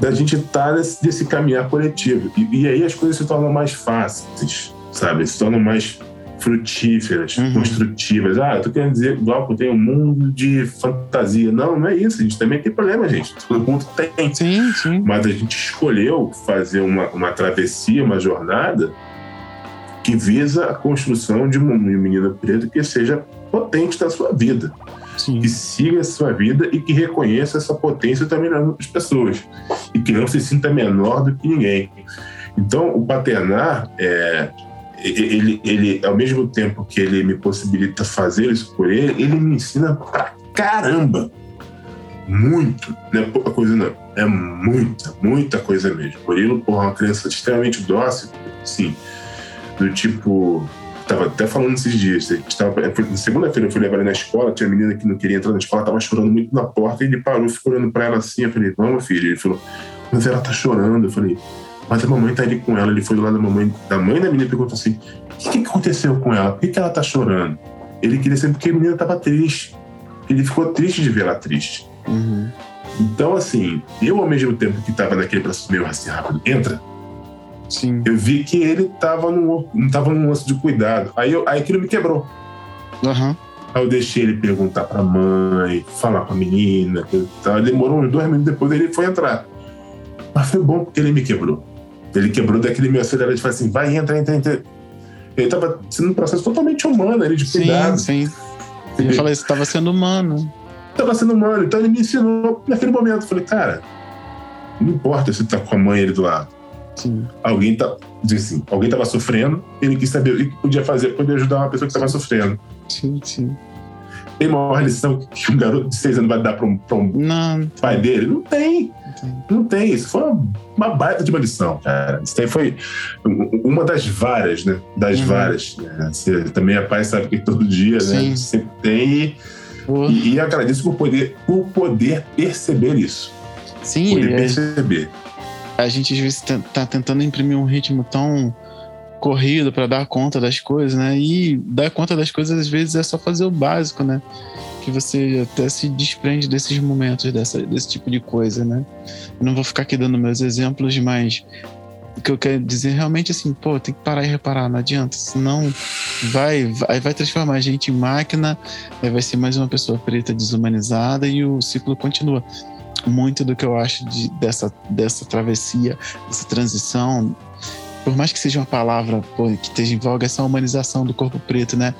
da gente estar nesse, nesse caminhar coletivo. E, e aí as coisas se tornam mais fáceis, sabe? Se tornam mais frutíferas, Uhum. construtivas. Ah, eu tô querendo dizer, que eu tenho um mundo de fantasia. Não, não é isso. A gente também tem problema, gente. Todo mundo tem. Sim, sim. Mas a gente escolheu fazer uma, uma travessia, uma jornada que visa a construção de um menino preto que seja potente na sua vida, sim. que siga a sua vida e que reconheça essa potência também nas outras pessoas e que não se sinta menor do que ninguém. Então, o paternar, é, ele, ele, ao mesmo tempo que ele me possibilita fazer isso por ele, ele me ensina pra caramba. Muito. Não é pouca coisa, não. É muita, muita coisa mesmo. Murilo, porra, é uma criança extremamente dócil, sim. Do tipo. Tava até falando esses dias. foi- na segunda-feira eu fui levar ele na escola, tinha uma menina que não queria entrar na escola, tava chorando muito na porta, e ele parou, ficou olhando pra ela assim. Eu falei, vamos, filho. Ele falou, mas ela tá chorando. Eu falei, mas a mamãe tá ali com ela. Ele foi do lado da mamãe, da mãe da menina e perguntou assim: o que, que aconteceu com ela? Por que, que ela tá chorando? Ele queria saber porque a menina tava triste. Ele ficou triste de ver ela triste. Uhum. Então, assim, eu ao mesmo tempo que tava naquele processo meio assim rápido, entra, Sim. eu vi que ele tava num, tava num lance de cuidado. Aí, eu, aí aquilo me quebrou. Aham. Aí eu deixei ele perguntar pra mãe, falar com a menina. Demorou uns dois minutos depois ele foi entrar. Mas foi bom porque ele me quebrou. Ele quebrou daquele meu acelerado de falar assim: vai, entra, entra, entra. Ele tava sendo um processo totalmente humano, ele de Sim, cuidado. sim. Eu falei, você tava sendo humano. Tava sendo humano. Então ele me ensinou naquele momento. Eu falei, cara, não importa se tá com a mãe ali do lado. Sim. Alguém tá. Diz assim, alguém tava sofrendo, ele quis saber o que podia fazer para poder ajudar uma pessoa que tava sofrendo. Sim, sim. Tem maior lição que um garoto de seis anos vai dar pra um, pra um Não, pai dele? Não tem. Não tem. Tem. Isso foi uma, uma baita de uma lição, cara. Isso aí foi um- uma das várias, né? Das Uhum. várias. né? Você também é pai, sabe que todo dia, né? Sim. Sempre tem. E, Pô, e, e agradeço por poder, por poder perceber isso. Sim, Poder é- perceber. a gente às vezes tá, tá tentando imprimir um ritmo tão corrido para dar conta das coisas, né? E dar conta das coisas às vezes é só fazer o básico, né? Que você até se desprende desses momentos, dessa, desse tipo de coisa, né? Eu não vou ficar aqui dando meus exemplos, mas o que eu quero dizer realmente assim, pô, tem que parar e reparar, não adianta, senão vai, vai, vai transformar a gente em máquina, aí vai ser mais uma pessoa preta desumanizada e o ciclo continua muito do que eu acho de- dessa, dessa travessia, dessa transição, por mais que seja uma palavra pô, que esteja em voga, essa humanização do corpo preto, né?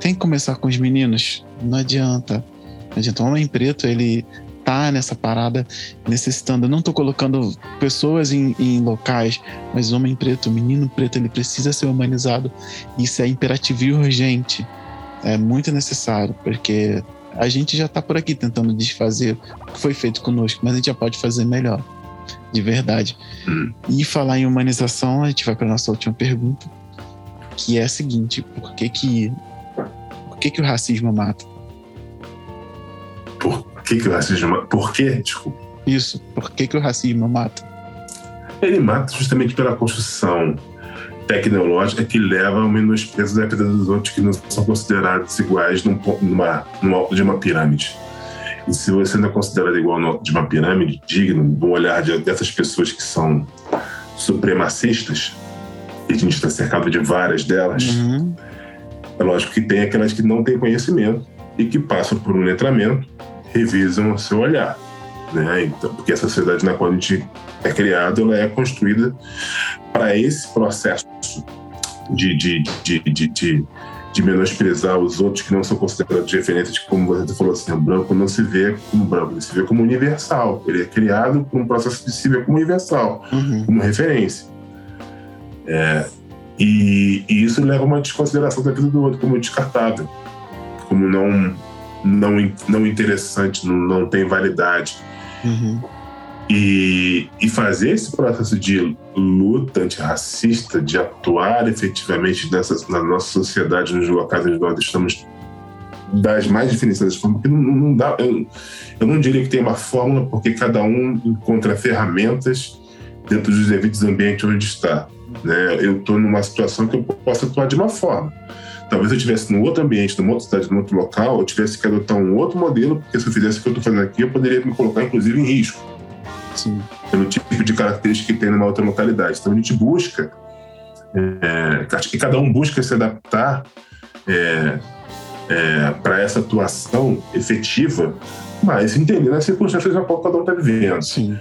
Tem que começar com os meninos. Não adianta. Não adianta. O homem preto, ele tá nessa parada necessitando. Eu não tô colocando pessoas em, em locais, mas o homem preto, o menino preto, ele precisa ser humanizado. Isso é imperativo e urgente. É muito necessário, porque a gente já tá por aqui tentando desfazer o que foi feito conosco, mas a gente já pode fazer melhor. De verdade. E falar em humanização, a gente vai para nossa última pergunta, que é a seguinte: por que que, que, que o racismo mata? Por que, que o racismo. Por quê? Desculpa. Isso, por que, que o racismo mata? Ele mata justamente pela construção tecnológica que leva ao menosprezo da vida dos outros que não são considerados iguais num, numa, no alto de uma pirâmide. E se você não é considerado igual no alto de uma pirâmide, digno do olhar de, dessas pessoas que são supremacistas, e a gente está cercado de várias delas, Uhum, é lógico que tem aquelas que não têm conhecimento e que passam por um letramento, revisam o seu olhar. Né? Então, porque a sociedade na qual a gente é criado, ela é construída para esse processo de, de, de, de, de, de menosprezar os outros que não são considerados referentes, como você falou assim, o branco não se vê como branco, ele se vê como universal. Ele é criado por um processo de se ver como universal uhum, como referência. É, E, e, isso leva a uma desconsideração da vida do outro como descartável, como não não, não interessante, não, não tem validade. Uhum. E, e fazer esse processo de luta antirracista, de atuar efetivamente nessa, na nossa sociedade, nos locais onde nós estamos das mais formas, porque não, não dá. Eu, eu não diria que tem uma fórmula, porque cada um encontra ferramentas dentro dos devidos ambientes onde está. Né? Eu estou numa situação que eu posso atuar de uma forma. Talvez eu estivesse num outro ambiente, numa outra cidade, num outro local, eu tivesse que adotar um outro modelo, porque se eu fizesse o que eu estou fazendo aqui, eu poderia me colocar, inclusive, em risco. Sim. Pelo tipo de característica que tem numa outra localidade. Então a gente busca, é, acho que cada um busca se adaptar é, é, para essa atuação efetiva, mas entendendo as circunstâncias na qual cada um está vivendo. Sim.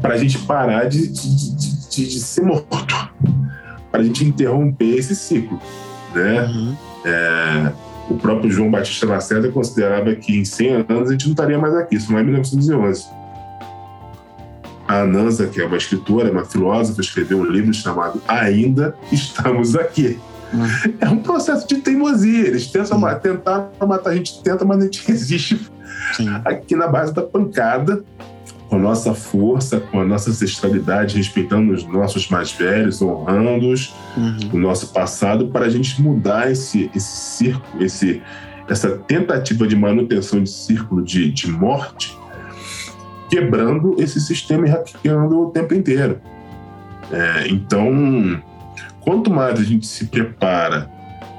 Para a gente parar de, de, de, de ser morto, para a gente interromper esse ciclo né? Uhum. É, o próprio João Batista Lacerda considerava que em 100 anos a gente não estaria mais aqui, isso não é 1911. A Anansa, que é uma escritora, uma filósofa, escreveu um livro chamado Ainda Estamos Aqui. Uhum. É um processo de teimosia. Eles tentam tentar matar a gente, tenta, mas a gente resiste Sim. aqui na base da pancada com a nossa força, com a nossa ancestralidade, respeitando os nossos mais velhos, honrando-os, uhum. o nosso passado, para a gente mudar esse, esse círculo, esse, essa tentativa de manutenção de círculo de, de morte, quebrando esse sistema e hackeando o tempo inteiro. É, então, quanto mais a gente se prepara,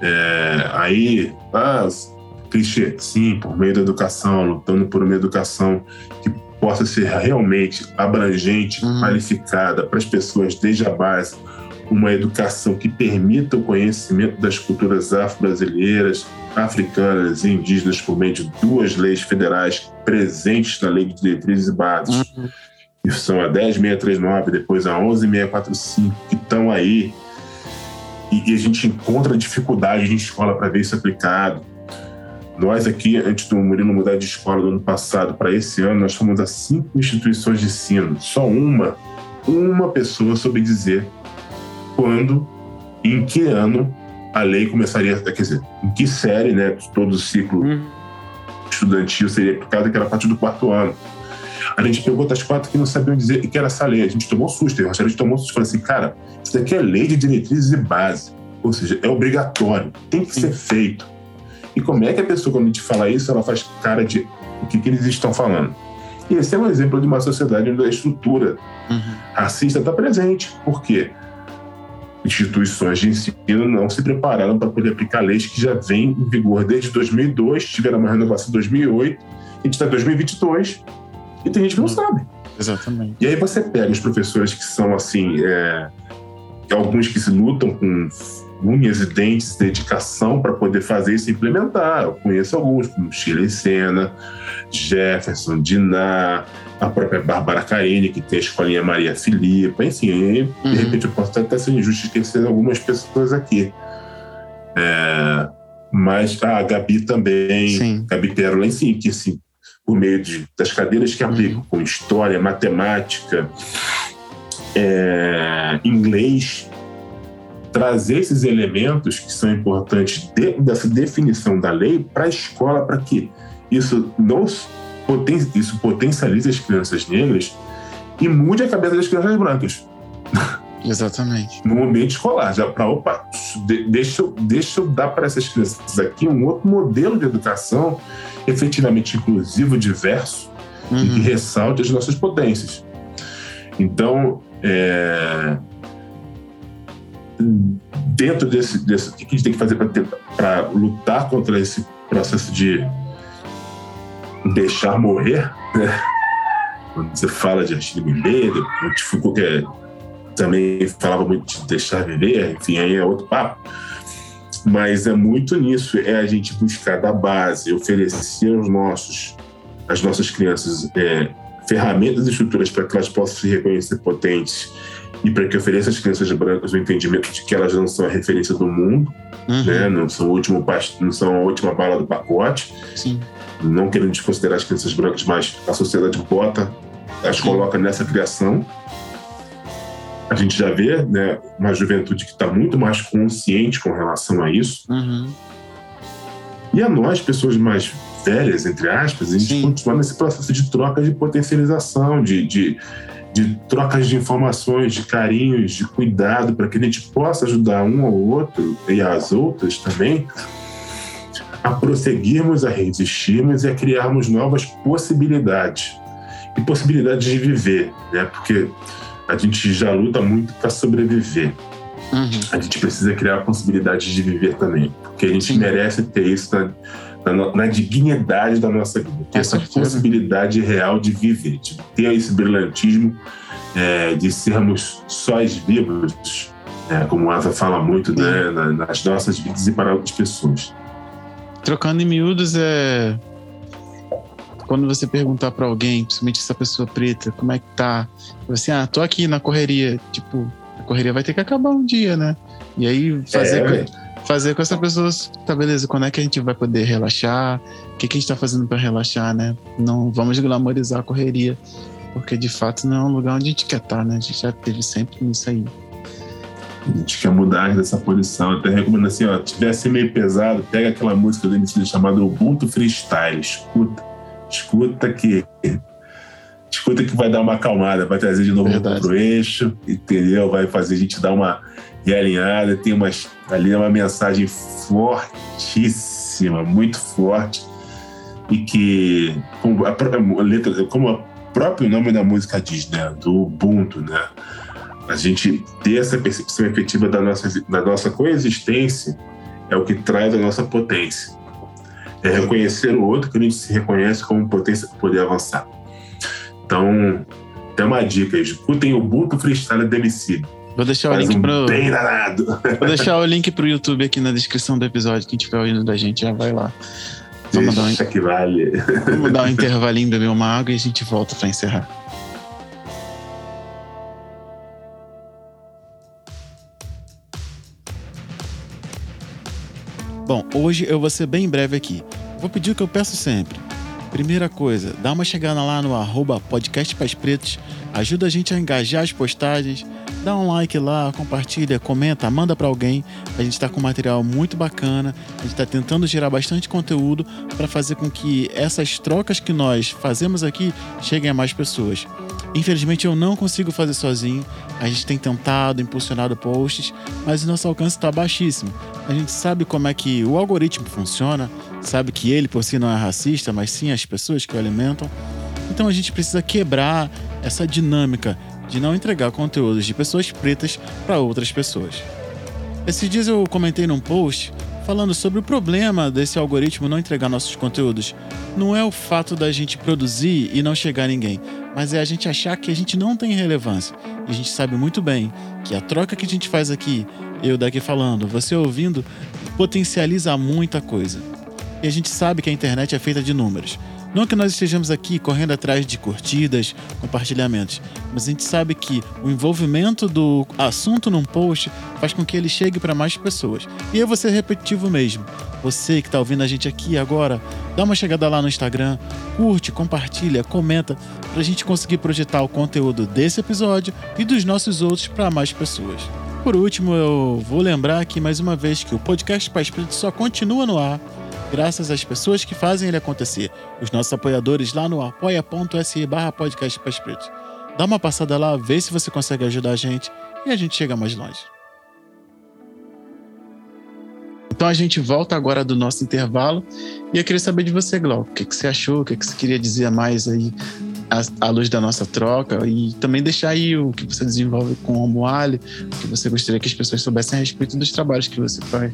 é, aí, ah, clichê, sim, por meio da educação, lutando por uma educação que possa ser realmente abrangente, Uhum. qualificada para as pessoas desde a base, uma educação que permita o conhecimento das culturas afro-brasileiras, africanas e indígenas por meio de duas leis federais presentes na Lei de Diretrizes e Bases, Uhum. que são a 10639 depois a 11645, que estão aí. E, e a gente encontra dificuldade em escola para ver isso aplicado. Nós aqui, antes do Murilo mudar de escola do ano passado para esse ano, nós fomos a cinco instituições de ensino. Só uma, uma pessoa soube dizer quando, em que ano a lei começaria, quer dizer, em que série, né, todo o ciclo Uhum. estudantil seria aplicado, que era a partir do quarto ano. A gente pegou outras quatro que não sabiam dizer que era essa lei. A gente tomou susto. A gente tomou susto e falou assim, cara, isso daqui é lei de diretrizes e base. Ou seja, é obrigatório, tem que ser feito. E como é que a pessoa, quando a gente fala isso, ela faz cara de o que, que eles estão falando? E esse é um exemplo de uma sociedade onde a estrutura Uhum. racista está presente. Por quê? Instituições de ensino não se prepararam para poder aplicar leis que já vêm em vigor desde 2002, tiveram uma renovação em 2008, a gente está em 2022 e tem gente que não Uhum. sabe. Exatamente. E aí você pega os professores que são assim, é, alguns que se lutam com unhas e dentes, dedicação para poder fazer isso e implementar. Eu conheço alguns, como Chile Sena, Jefferson, Diná, a própria Bárbara Carini, que tem a escolinha Maria Filipa, enfim, de Uhum. repente eu posso até ser injusto esquecer algumas pessoas aqui. É, mas a Gabi também, Sim. Gabi Pérola, enfim, que assim, por meio de, das cadeiras que aplicam com história, matemática, é, inglês, trazer esses elementos que são importantes dentro dessa definição da lei para a escola, para que isso não poten isso potencialize as crianças negras e mude a cabeça das crianças brancas Exatamente. no ambiente escolar. Já para opa, de- deixa, eu- deixa eu dar para essas crianças aqui um outro modelo de educação efetivamente inclusivo, diverso e que Uhum. ressalte as nossas potências. Então, é, dentro desse, desse, o que a gente tem que fazer para lutar contra esse processo de deixar morrer, né? Quando você fala de Achille Mbembe, o Foucault que é- também falava muito de deixar viver, enfim, aí é outro papo. Mas é muito nisso, é a gente buscar da base, oferecer aos nossos, às nossas crianças é, ferramentas e estruturas para que elas possam se reconhecer potentes e para que ofereça às crianças brancas o entendimento de que elas não são a referência do mundo, Uhum. né? não, são o último, não são a última bala do pacote, Sim. não querendo desconsiderar as crianças brancas, mas a sociedade bota, as Sim. coloca nessa criação. A gente já vê né, uma juventude que está muito mais consciente com relação a isso. Uhum. E a nós, pessoas mais velhas, entre aspas, a gente Sim. continua nesse processo de troca de potencialização, de, de, de trocas de informações, de carinhos, de cuidado, para que a gente possa ajudar um ao outro e as outras também a prosseguirmos, a resistirmos e a criarmos novas possibilidades. E possibilidades de viver, né? Porque a gente já luta muito para sobreviver Uhum. a gente precisa criar a possibilidade de viver também. Porque a gente Sim. merece ter isso na, na na dignidade da nossa vida. Ter essa possibilidade real de viver, de ter esse brilhantismo, é, de sermos sóis vivos, é, como o Asa fala muito né, na- nas nossas vidas e para outras pessoas. Trocando em miúdos é. Quando você perguntar pra alguém, principalmente essa pessoa preta, como é que tá? Você, ah, tô aqui na correria. Tipo, a correria vai ter que acabar um dia, né? E aí fazer, É. fazer com essa pessoa, tá beleza, quando é que a gente vai poder relaxar? O que, que a gente tá fazendo pra relaxar, né? Não vamos glamorizar a correria, porque de fato não é um lugar onde a gente quer estar, né? A gente já teve sempre nisso aí. A gente quer mudar dessa posição. Até recomendo assim, ó, tivesse meio pesado, pega aquela música do MC chamada Ubuntu Freestyle, escuta. Escuta que escuta que vai dar uma acalmada, vai trazer de novo Verdade. pro eixo, entendeu? Vai fazer a gente dar uma realinhada, tem umas ali é uma mensagem fortíssima, muito forte e que como a letra, como o próprio nome da música diz, né, do Ubuntu, né? a gente ter essa percepção efetiva da nossa, da nossa coexistência é o que traz a nossa potência. É reconhecer o outro que a gente se reconhece como potência para poder avançar. Então, tem uma dica: escutem o Ubuntu Freestyle do MC. Vou deixar o Faz link um pro. bem danado. Vou deixar o link pro YouTube aqui na descrição do episódio. Quem estiver ouvindo da gente já vai lá. Vamos dar um, que vale. vamos dar um intervalinho, beber uma água e a gente volta pra encerrar. Bom, hoje eu vou ser bem breve aqui. Vou pedir o que eu peço sempre. Primeira coisa, dá uma chegada lá no arroba podcast Pais Pretos, ajuda a gente a engajar as postagens, dá um like lá, compartilha, comenta, manda pra alguém. A gente tá com material muito bacana, a gente tá tentando gerar bastante conteúdo para fazer com que essas trocas que nós fazemos aqui cheguem a mais pessoas. Infelizmente eu não consigo fazer sozinho. A gente tem tentado, impulsionado posts, mas o nosso alcance está baixíssimo. A gente sabe como é que o algoritmo funciona, sabe que ele por si não é racista, mas sim as pessoas que o alimentam. Então a gente precisa quebrar essa dinâmica de não entregar conteúdos de pessoas pretas para outras pessoas. Esses dias eu comentei num post falando sobre o problema desse algoritmo não entregar nossos conteúdos. Não é o fato da gente produzir e não chegar a ninguém, mas é a gente achar que a gente não tem relevância. E a gente sabe muito bem que a troca que a gente faz aqui, eu daqui falando, você ouvindo, potencializa muita coisa. E a gente sabe que a internet é feita de números. Não que nós estejamos aqui correndo atrás de curtidas, compartilhamentos, mas a gente sabe que o envolvimento do assunto num post faz com que ele chegue para mais pessoas. E eu vou ser repetitivo mesmo. Você que está ouvindo a gente aqui agora, dá uma chegada lá no Instagram, curte, compartilha, comenta, para a gente conseguir projetar o conteúdo desse episódio e dos nossos outros para mais pessoas. Por último, eu vou lembrar aqui mais uma vez que o podcast Paz Preto só continua no ar graças às pessoas que fazem ele acontecer. Os nossos apoiadores lá no apoia.se barra podcast. Dá uma passada lá, vê se você consegue ajudar a gente e a gente chega mais longe. Então a gente volta agora do nosso intervalo e eu queria saber de você, Glauco, o que, que você achou, o que, que você queria dizer mais aí à, luz da nossa troca e também deixar aí o que você desenvolve com o Moale, o que você gostaria que as pessoas soubessem a respeito dos trabalhos que você faz.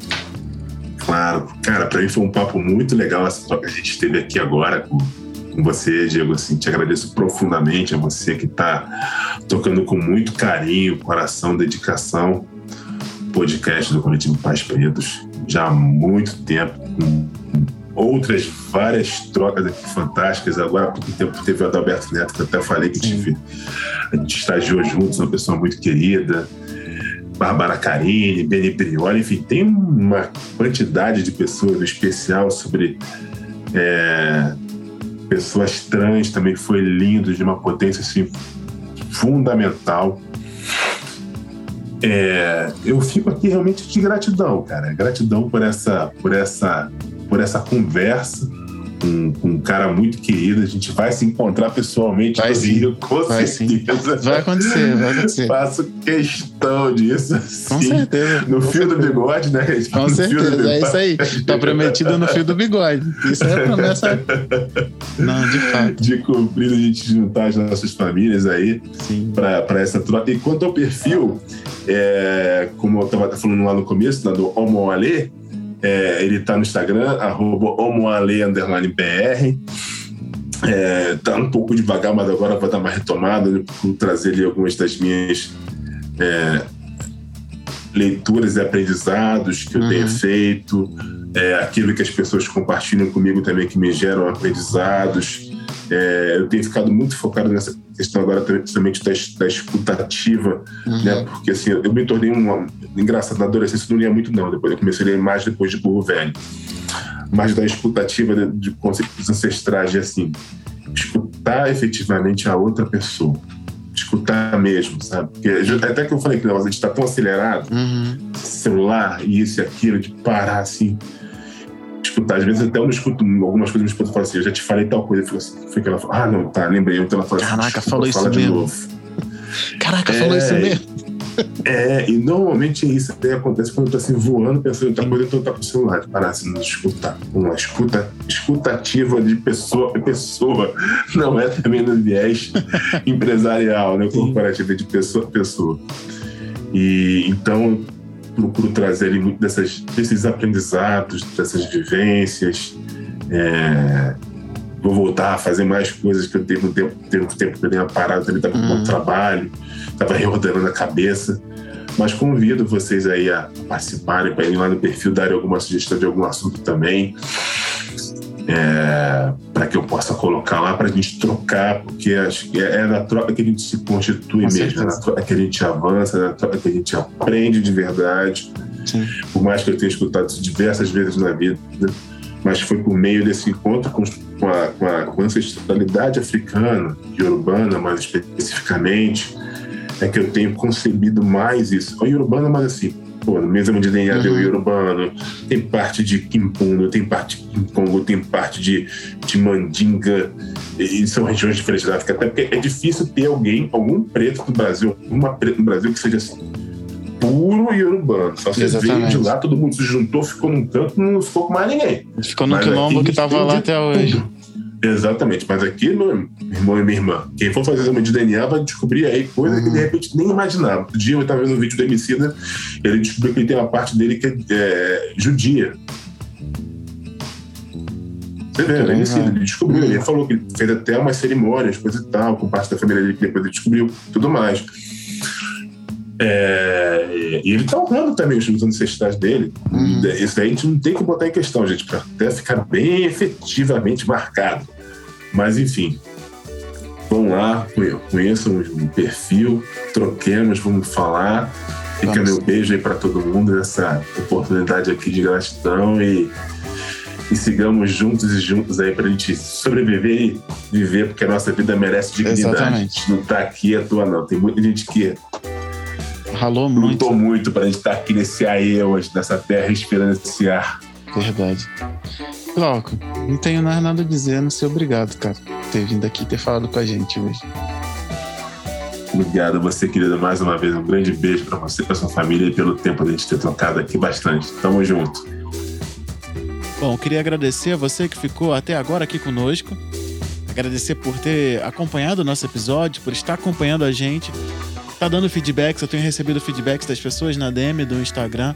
Claro, cara, para mim foi um papo muito legal essa troca que a gente teve aqui agora com, com você, Diego. Assim, te agradeço profundamente a você que está tocando com muito carinho, coração, dedicação, podcast do Coletivo Paz Pretos, já há muito tempo, com outras várias trocas aqui fantásticas. Agora, há pouco tempo, teve o Adalberto Neto, que eu até falei que gente, a gente estagiou juntos, uma pessoa muito querida. Bárbara Carini, Beni Prioli, enfim, tem uma quantidade de pessoas, no especial sobre é, pessoas trans, também foi lindo, de uma potência assim, fundamental. É, eu fico aqui realmente de gratidão, cara. Gratidão por essa, por essa, por essa conversa com, com um cara muito querido. A gente vai se encontrar pessoalmente Vai no sim. Rio, com Vai sim. certeza. Vai acontecer, vai acontecer. Faço questão disso. Com sim. certeza. No com fio do certeza. bigode, né? Com No do certeza, é isso aí. Tá prometido no fio do bigode. Isso é promessa. Não, de fato. De cumprir a gente juntar as nossas famílias aí Sim. para essa troca. E quanto ao perfil, é, como eu estava falando lá no começo, do Homo Ale, é, ele está no Instagram, arroba homoale, underline BR. É, tá um pouco devagar, mas agora vai dar uma retomada, por trazer ali algumas das minhas é, leituras e aprendizados que eu Uhum. tenho feito, é, aquilo que as pessoas compartilham comigo também que me geram aprendizados. É, eu tenho ficado muito focado nessa questão agora também, principalmente da, da escutativa, Uhum. né? Porque assim, eu me tornei um engraçado na adolescência, eu não lia muito não, depois eu comecei a ler mais depois de burro velho. Mas da escutativa de, de conceitos ancestrais de assim, escutar efetivamente a outra pessoa. Escutar mesmo, sabe? Porque até que eu falei que não, a gente está tão acelerado, Uhum. celular e isso e aquilo, de parar assim, escutar. Às vezes até eu não escuto algumas coisas, minha esposa fala assim, eu já te falei tal coisa, eu fico assim, foi que ela fala, ah, não, tá, lembrei. Então ela fala assim, Caraca, falou isso mesmo. novo. Caraca, É, falou isso mesmo. É, e normalmente isso até acontece quando eu tô assim voando, pensando em outra coisa, então eu tô com o celular, parar assim, não escutar. Uma escuta, escutativa de pessoa a pessoa, não é também no viés empresarial, né? Corporativo, é de pessoa a pessoa. E então procuro trazer ali muito dessas, desses aprendizados, dessas vivências. É, vou voltar a fazer mais coisas que eu teve um tempo, teve um tempo que eu dei uma parada, também estava com Hum. trabalho, estava reordenando a cabeça. Mas convido vocês aí a participarem, para ir lá no perfil, darem alguma sugestão de algum assunto também, para que eu possa colocar lá para a gente trocar, porque acho que é, é na troca que a gente se constitui Com mesmo, é na troca que a gente avança, é na troca que a gente aprende de verdade Sim. por mais que eu tenha escutado isso diversas vezes na vida, mas foi por meio desse encontro com, a, com a, com a ancestralidade africana e urbana, mais especificamente, é que eu tenho concebido mais isso. O urbana, mas assim, pô, exame de DNA tem Uhum. urbano, tem parte de Kimpundo, tem parte de Kimpongo, tem parte de, de Mandinga, e são regiões diferentes da África, até porque é difícil ter alguém, algum preto do Brasil, uma preta no Brasil que seja assim, puro e urbano. Só você veio Exatamente. de lá, todo mundo se juntou, ficou num canto, não ficou com mais ninguém. Ficou no Mas quilombo que tava tem lá até hoje. tudo. Exatamente, mas aqui, meu irmão e minha irmã, quem for fazer exame de DNA vai descobrir aí coisa que de repente nem imaginava. Outro dia eu estava vendo um vídeo do Emicida, ele descobriu que ele tem uma parte dele que é, é, judia. Você vê, o Emicida, ele descobriu, ele falou que ele fez até umas cerimônias, coisa e tal, com parte da família dele que depois ele descobriu, tudo mais. É, e ele tá honrando também os ancestrais dele. Uhum. Isso aí a gente não tem que botar em questão, gente, para até ficar bem efetivamente marcado. Mas, enfim, vão lá, conhe- conheçam o perfil, troquemos, vamos falar. Fica Vamos. meu beijo aí para todo mundo nessa oportunidade aqui de gratidão e, e sigamos juntos e juntos aí para a gente sobreviver e viver, porque a nossa vida merece dignidade. Exatamente. A gente não tá aqui à toa, não. Tem muita gente que Ralou muito. lutou muito para a gente estar aqui nesse aê hoje, nessa terra, respirando esse ar. Verdade. Glauco, não tenho mais nada a dizer, a não ser obrigado, cara, por ter vindo aqui e ter falado com a gente hoje. Obrigado a você, querida, mais uma vez. Um grande beijo para você, para sua família e pelo tempo de a gente ter trocado aqui bastante. Tamo junto. Bom, queria agradecer a você que ficou até agora aqui conosco. Agradecer por ter acompanhado o nosso episódio, por estar acompanhando a gente. Tá dando feedbacks, eu tenho recebido feedbacks das pessoas na DM do Instagram.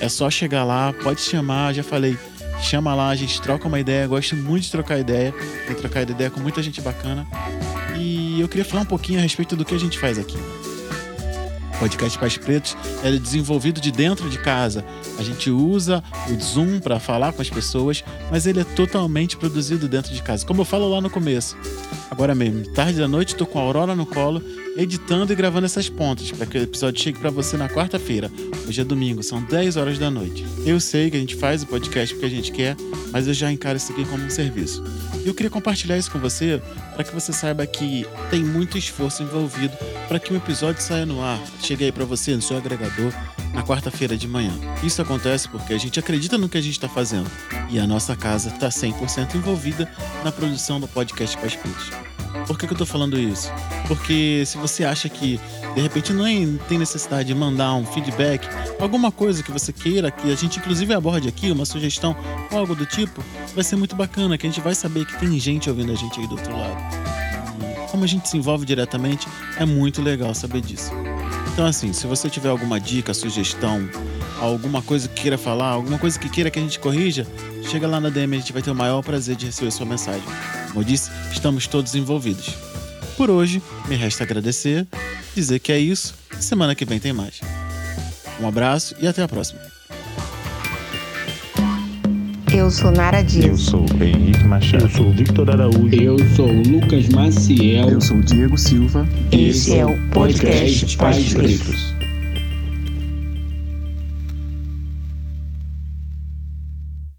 É só chegar lá, pode chamar, já falei. Chama lá, a gente troca uma ideia. Gosto muito de trocar ideia. Tenho trocado ideia com muita gente bacana. E eu queria falar um pouquinho a respeito do que a gente faz aqui. O podcast Pais Pretos é desenvolvido de dentro de casa. A gente usa o Zoom para falar com as pessoas, mas ele é totalmente produzido dentro de casa. Como eu falo lá no começo. Agora mesmo, tarde da noite, tô com a Aurora no colo editando e gravando essas pontas para que o episódio chegue para você na quarta-feira. Hoje é domingo, são 10 horas da noite. Eu sei que a gente faz o podcast porque a gente quer, mas eu já encaro isso aqui como um serviço. E eu queria compartilhar isso com você para que você saiba que tem muito esforço envolvido para que um episódio saia no ar, chegue aí para você no seu agregador na quarta-feira de manhã. Isso acontece porque a gente acredita no que a gente está fazendo e a nossa casa está 100% envolvida na produção do podcast Pretos. Por que, que eu tô falando isso? Porque se você acha que de repente não tem necessidade de mandar um feedback, alguma coisa que você queira, que a gente inclusive aborde aqui, uma sugestão ou algo do tipo, vai ser muito bacana, que a gente vai saber que tem gente ouvindo a gente aí do outro lado. Como a gente se envolve diretamente, é muito legal saber disso. Então, assim, se você tiver alguma dica, sugestão, alguma coisa que queira falar, alguma coisa que queira que a gente corrija, chega lá na DM, a gente vai ter o maior prazer de receber sua mensagem. Como eu disse, estamos todos envolvidos. Por hoje, me resta agradecer, dizer que é isso, e semana que vem tem mais. Um abraço e até a próxima. Eu sou Nara Eu Dias. sou Henrique Machado. Eu sou Victor Araújo. Eu sou Lucas Maciel. Eu sou Diego Silva. Esse é o podcast Pais Pretos.